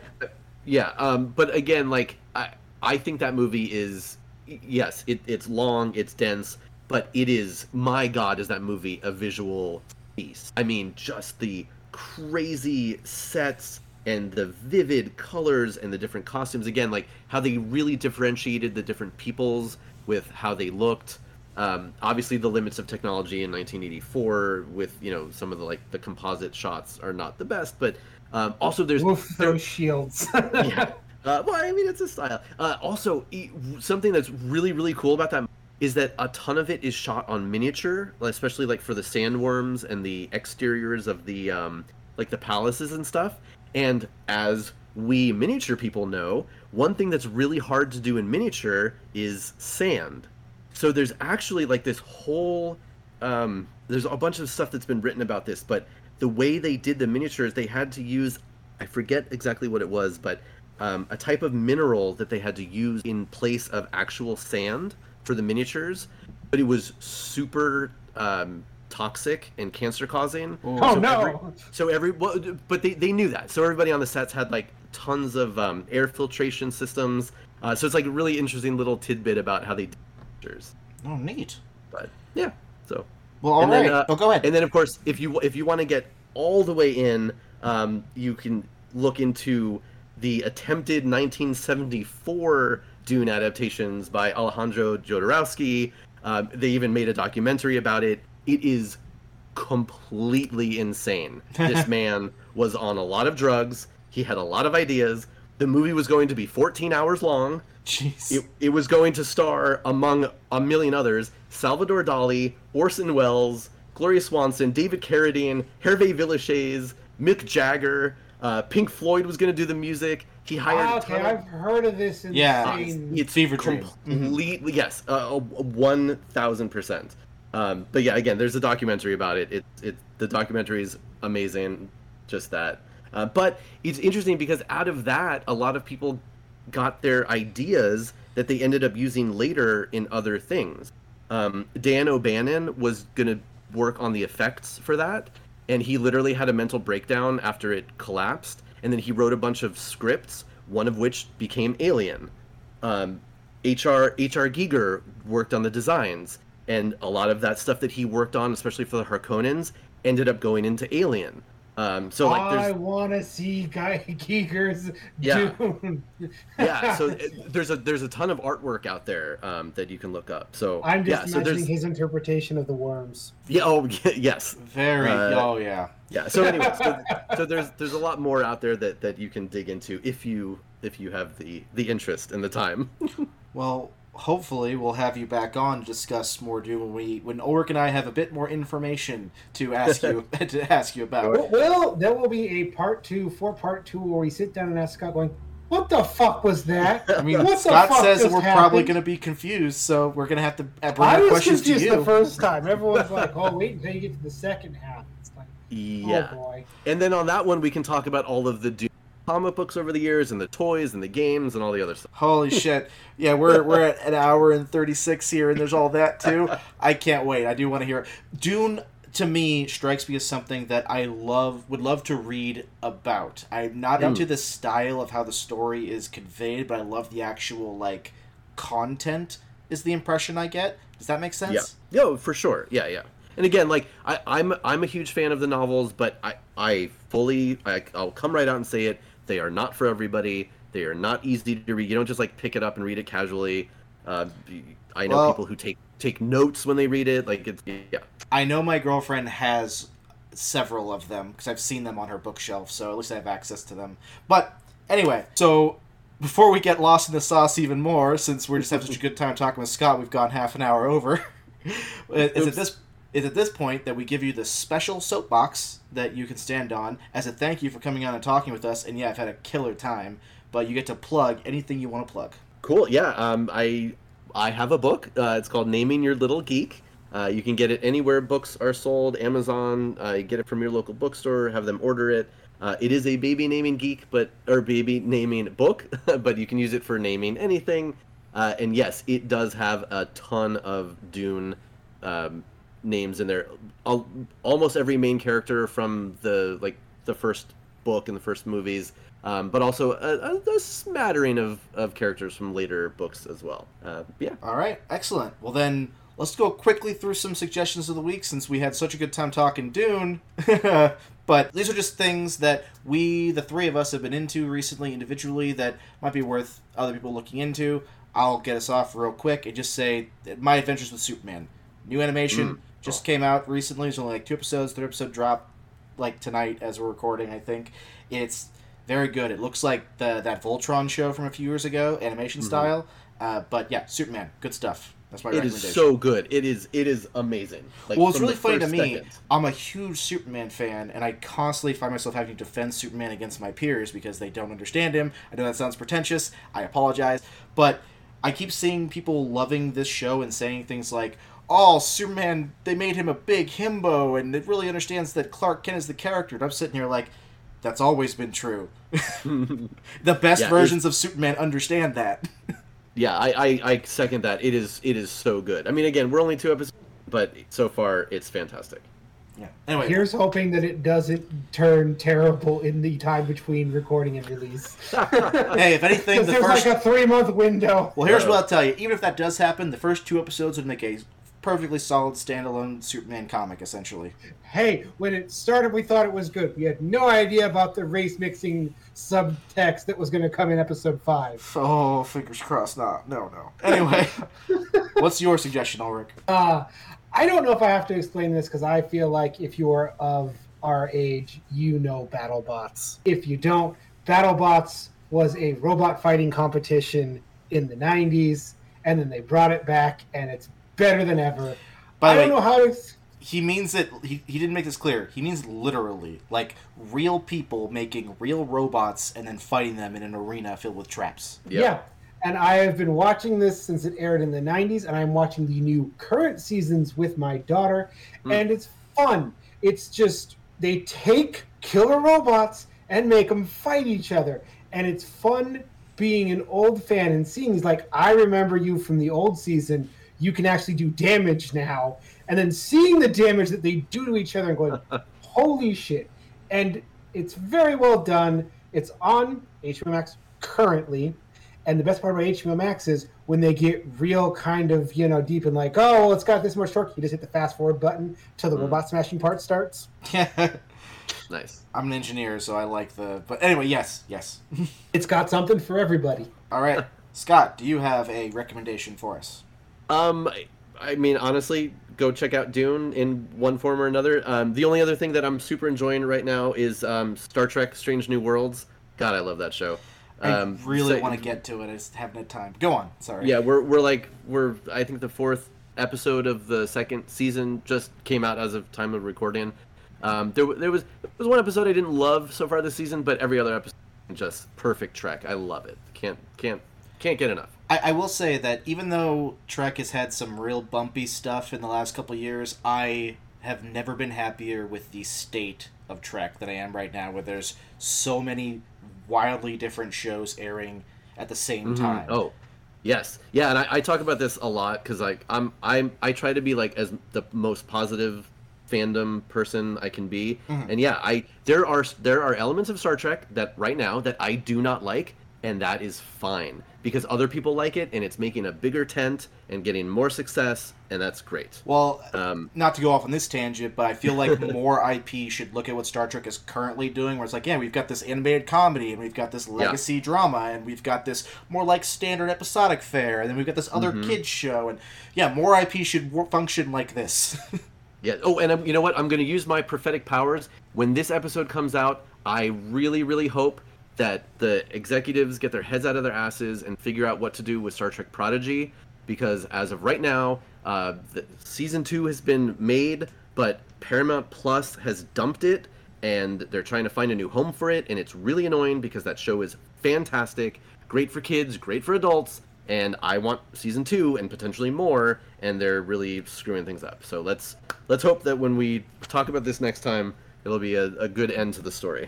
Yeah, um, but again, like I, I think that movie is yes, it, it's long, it's dense, but it is my God, is that movie a visual feast? I mean, just the crazy sets and the vivid colors and the different costumes. Again, like how they really differentiated the different peoples with how they looked. Um, obviously, the limits of technology in 1984 with you know some of the like the composite shots are not the best, but um, also there's there- those shields. yeah. Uh, well, I mean, it's a style. Uh, also, e- something that's really, really cool about that is that a ton of it is shot on miniature, especially like for the sandworms and the exteriors of the um, like the palaces and stuff. And as we miniature people know, one thing that's really hard to do in miniature is sand. So there's actually like this whole um, there's a bunch of stuff that's been written about this, but the way they did the miniatures, they had to use I forget exactly what it was, but um, a type of mineral that they had to use in place of actual sand for the miniatures, but it was super um, toxic and cancer causing. Oh So no! every- So every well, but they, they knew that. So everybody on the sets had like tons of um, air filtration systems. Uh, so it's like a really interesting little tidbit about how they did pictures. Oh, neat. But yeah, so Well, all And right. then, uh, oh, go ahead. and then of course if you if you want to get all the way in, um, you can look into the attempted 1974 Dune adaptations by Alejandro Jodorowsky. Um, they even made a documentary about it. It is completely insane. This man was on a lot of drugs. He had a lot of ideas. The movie was going to be 14 hours long. Jeez. It, it was going to star, among a million others, Salvador Dali, Orson Welles, Gloria Swanson, David Carradine, Hervé Villechaize, Mick Jagger. Uh, Pink Floyd was going to do the music. He hired Ah, a okay, ton I've heard of this Insane... Yeah. insane. it's Fever dream. completely yes, uh, one thousand percent. Um, but yeah, again, there's a documentary about it. It it the documentary is amazing, just that. Uh, but it's interesting because out of that, a lot of people got their ideas that they ended up using later in other things. Um, Dan O'Bannon was gonna work on the effects for that, and he literally had a mental breakdown after it collapsed, and then he wrote a bunch of scripts, one of which became Alien. Um, HR HR Giger worked on the designs, and a lot of that stuff that he worked on, especially for the Harkonnens, ended up going into Alien. Um, so like, I want to see Guy Giger's Yeah. Dune. yeah, so it- there's a there's a ton of artwork out there um, that you can look up. So I'm just yeah, so imagining there's his interpretation of the worms. yeah, oh yes, Very. Uh, oh, yeah. yeah. So anyway, so, so there's there's a lot more out there that that you can dig into if you if you have the the interest and the time. Well, hopefully we'll have you back on to discuss more Dune when we when Ulrich and I have a bit more information to ask you to ask you about. Well, there will be a part two for part two where we sit down and ask Scott, going, "What the fuck was that?" I mean, What the Scott fuck says that we're probably going to be confused, so we're going to have to uh, bring I our was questions to confused you. the first time. Everyone's like, "Oh, wait until you get to the second half." It's like, yeah. oh boy. And then on that one, we can talk about all of the Dune comic books over the years, and the toys, and the games, and all the other stuff. Holy shit! Yeah, we're we're at an hour and thirty six here, and there's all that too. I can't wait. I do want to hear it. Dune to me strikes me as something that I love would love to read about. I'm not into hmm. the style of how the story is conveyed, but I love the actual like content. Is the impression I get? Does that make sense? Yeah, no, for sure. Yeah, yeah. And again, like I, I'm I'm a huge fan of the novels, but I I fully I, I'll come right out and say it. They are not for everybody. They are not easy to read. You don't just like pick it up and read it casually. Uh, I know Well- people who take take notes when they read it. Like it's yeah. I know my girlfriend has several of them because I've seen them on her bookshelf, so at least I have access to them. But anyway, so before we get lost in the sauce even more, since we're just having such a good time talking with Scott, we've gone half an hour over. is Oops. this is at this point that we give you the special soapbox that you can stand on as a thank you for coming on and talking with us. And yeah, I've had a killer time. But you get to plug anything you want to plug. Cool. Yeah. Um, I I have a book. Uh, it's called Naming Your Little Geek. Uh, you can get it anywhere books are sold. Amazon. Uh, you get it from your local bookstore. Have them order it. Uh, it is a baby naming geek, but or baby naming book, but you can use it for naming anything. Uh, and yes, it does have a ton of Dune um, names in there. Al- almost every main character from the like the first book and the first movies, um, but also a, a, a smattering of, of characters from later books as well. Uh, yeah, All right, excellent. Well, then let's go quickly through some suggestions of the week since we had such a good time talking Dune. but these are just things that we, the three of us, have been into recently individually that might be worth other people looking into. I'll get us off real quick and just say My Adventures with Superman. New animation Mm. Just came out recently. There's only like two episodes. Third episode dropped like tonight as we're recording, I think. It's very good. It looks like the that Voltron show from a few years ago, animation style. Uh, but yeah, Superman, good stuff. That's my it recommendation. is so good. It is it is amazing. Like, well, it's really funny to me. second. I'm a huge Superman fan, and I constantly find myself having to defend Superman against my peers because they don't understand him. I know that sounds pretentious. I apologize, but I keep seeing people loving this show and saying things like, oh, Superman, they made him a big himbo, and it really understands that Clark Kent is the character. And I'm sitting here like, that's always been true. the best Yeah, versions of Superman understand that. Yeah, I, I, I second that. It is it is so good. I mean, again, we're only two episodes, but so far it's fantastic. yeah. Anyway, Here's hoping that it doesn't turn terrible in the time between recording and release. hey, if anything, Because the there's first. like a three month window. Well, here's what I'll tell you. Even if that does happen, the first two episodes would make a perfectly solid standalone Superman comic, essentially. Hey, when it started, we thought it was good. We had no idea about the race mixing subtext that was going to come in episode five. Oh, fingers crossed. No, no, no. Anyway, what's your suggestion, Ulrich? Uh, I don't know if I have to explain this because I feel like if you're of our age, you know BattleBots. If you don't, BattleBots was a robot fighting competition in the 90s, and then they brought it back, and it's better than ever. By I the don't way, know how to. he means it. He, he didn't make this clear. He means literally, like real people making real robots and then fighting them in an arena filled with traps. Yep. Yeah. And I have been watching this since it aired in the 90s, and I'm watching the new current seasons with my daughter, Mm. and it's fun. It's just, they take killer robots and make them fight each other. And it's fun being an old fan and seeing, these, like, I remember you from the old season. You can actually do damage now. And then seeing the damage that they do to each other and going, holy shit. And it's very well done. It's on HBO Max currently. And the best part about HBO Max is when they get real kind of, you know, deep and like, oh, well, it's got this much torque. You just hit the fast forward button till the Mm. robot smashing part starts. Nice. I'm an engineer, so I like the. But anyway, yes, yes. It's got something for everybody. All right, Scott, do you have a recommendation for us? Um, I- I mean, honestly, go check out Dune in one form or another. Um, the only other thing that I'm super enjoying right now is um, Star Trek: Strange New Worlds. God, I love that show. I Um, really so- want to get to it. I just haven't had time. Go on. Sorry. Yeah, we're we're like we're I think the fourth episode of the second season just came out as of time of recording. Um, there there was there was one episode I didn't love so far this season, but every other episode just perfect Trek. I love it. Can't can't can't get enough. I, I will say that even though Trek has had some real bumpy stuff in the last couple of years, I have never been happier with the state of Trek than I am right now, where there's so many wildly different shows airing at the same mm-hmm. time. Oh, yes, yeah, and I, I talk about this a lot because like I'm I'm I try to be like as the most positive fandom person I can be, mm-hmm. and yeah, I there are there are elements of Star Trek that right now that I do not like, and that is fine because other people like it and it's making a bigger tent and getting more success, and that's great. Well, Um, not to go off on this tangent, but I feel like more IP should look at what Star Trek is currently doing, where it's like, yeah, we've got this animated comedy, and we've got this legacy drama, and we've got this more like standard episodic fare, and then we've got this other kids show, and yeah, more IP should function like this. Yeah. Oh, and I'm, you know what? I'm going to use my prophetic powers. When this episode comes out, I really, really hope that the executives get their heads out of their asses and figure out what to do with Star Trek Prodigy. Because as of right now, uh, the, season two has been made, but Paramount Plus has dumped it, and they're trying to find a new home for it. And it's really annoying because that show is fantastic, great for kids, great for adults, and I want season two and potentially more, and they're really screwing things up. So let's let's hope that when we talk about this next time, it'll be a, a good end to the story.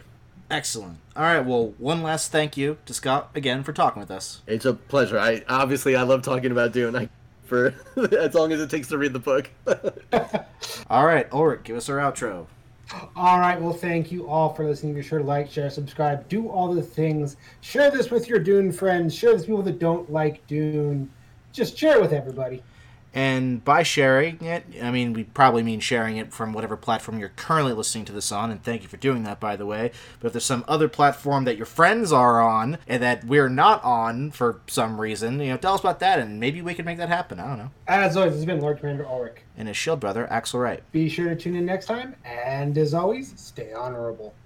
Excellent. All right, well, one last thank you to Scott again for talking with us. It's a pleasure. I obviously I love talking about Dune. I, for as long as it takes to read the book. All right, Ulrich, give us our outro. All right. Well, thank you all for listening. Be sure to like, share, subscribe, do all the things. Share this with your Dune friends. Share this with people that don't like Dune. Just share it with everybody. And by sharing it, I mean, we probably mean sharing it from whatever platform you're currently listening to this on, and thank you for doing that, by the way. But if there's some other platform that your friends are on and that we're not on for some reason, you know, tell us about that, and maybe we can make that happen. I don't know. As always, this has been Lord Commander Ulrich. And his shield brother, Axel Wright. Be sure to tune in next time. And as always, stay honorable.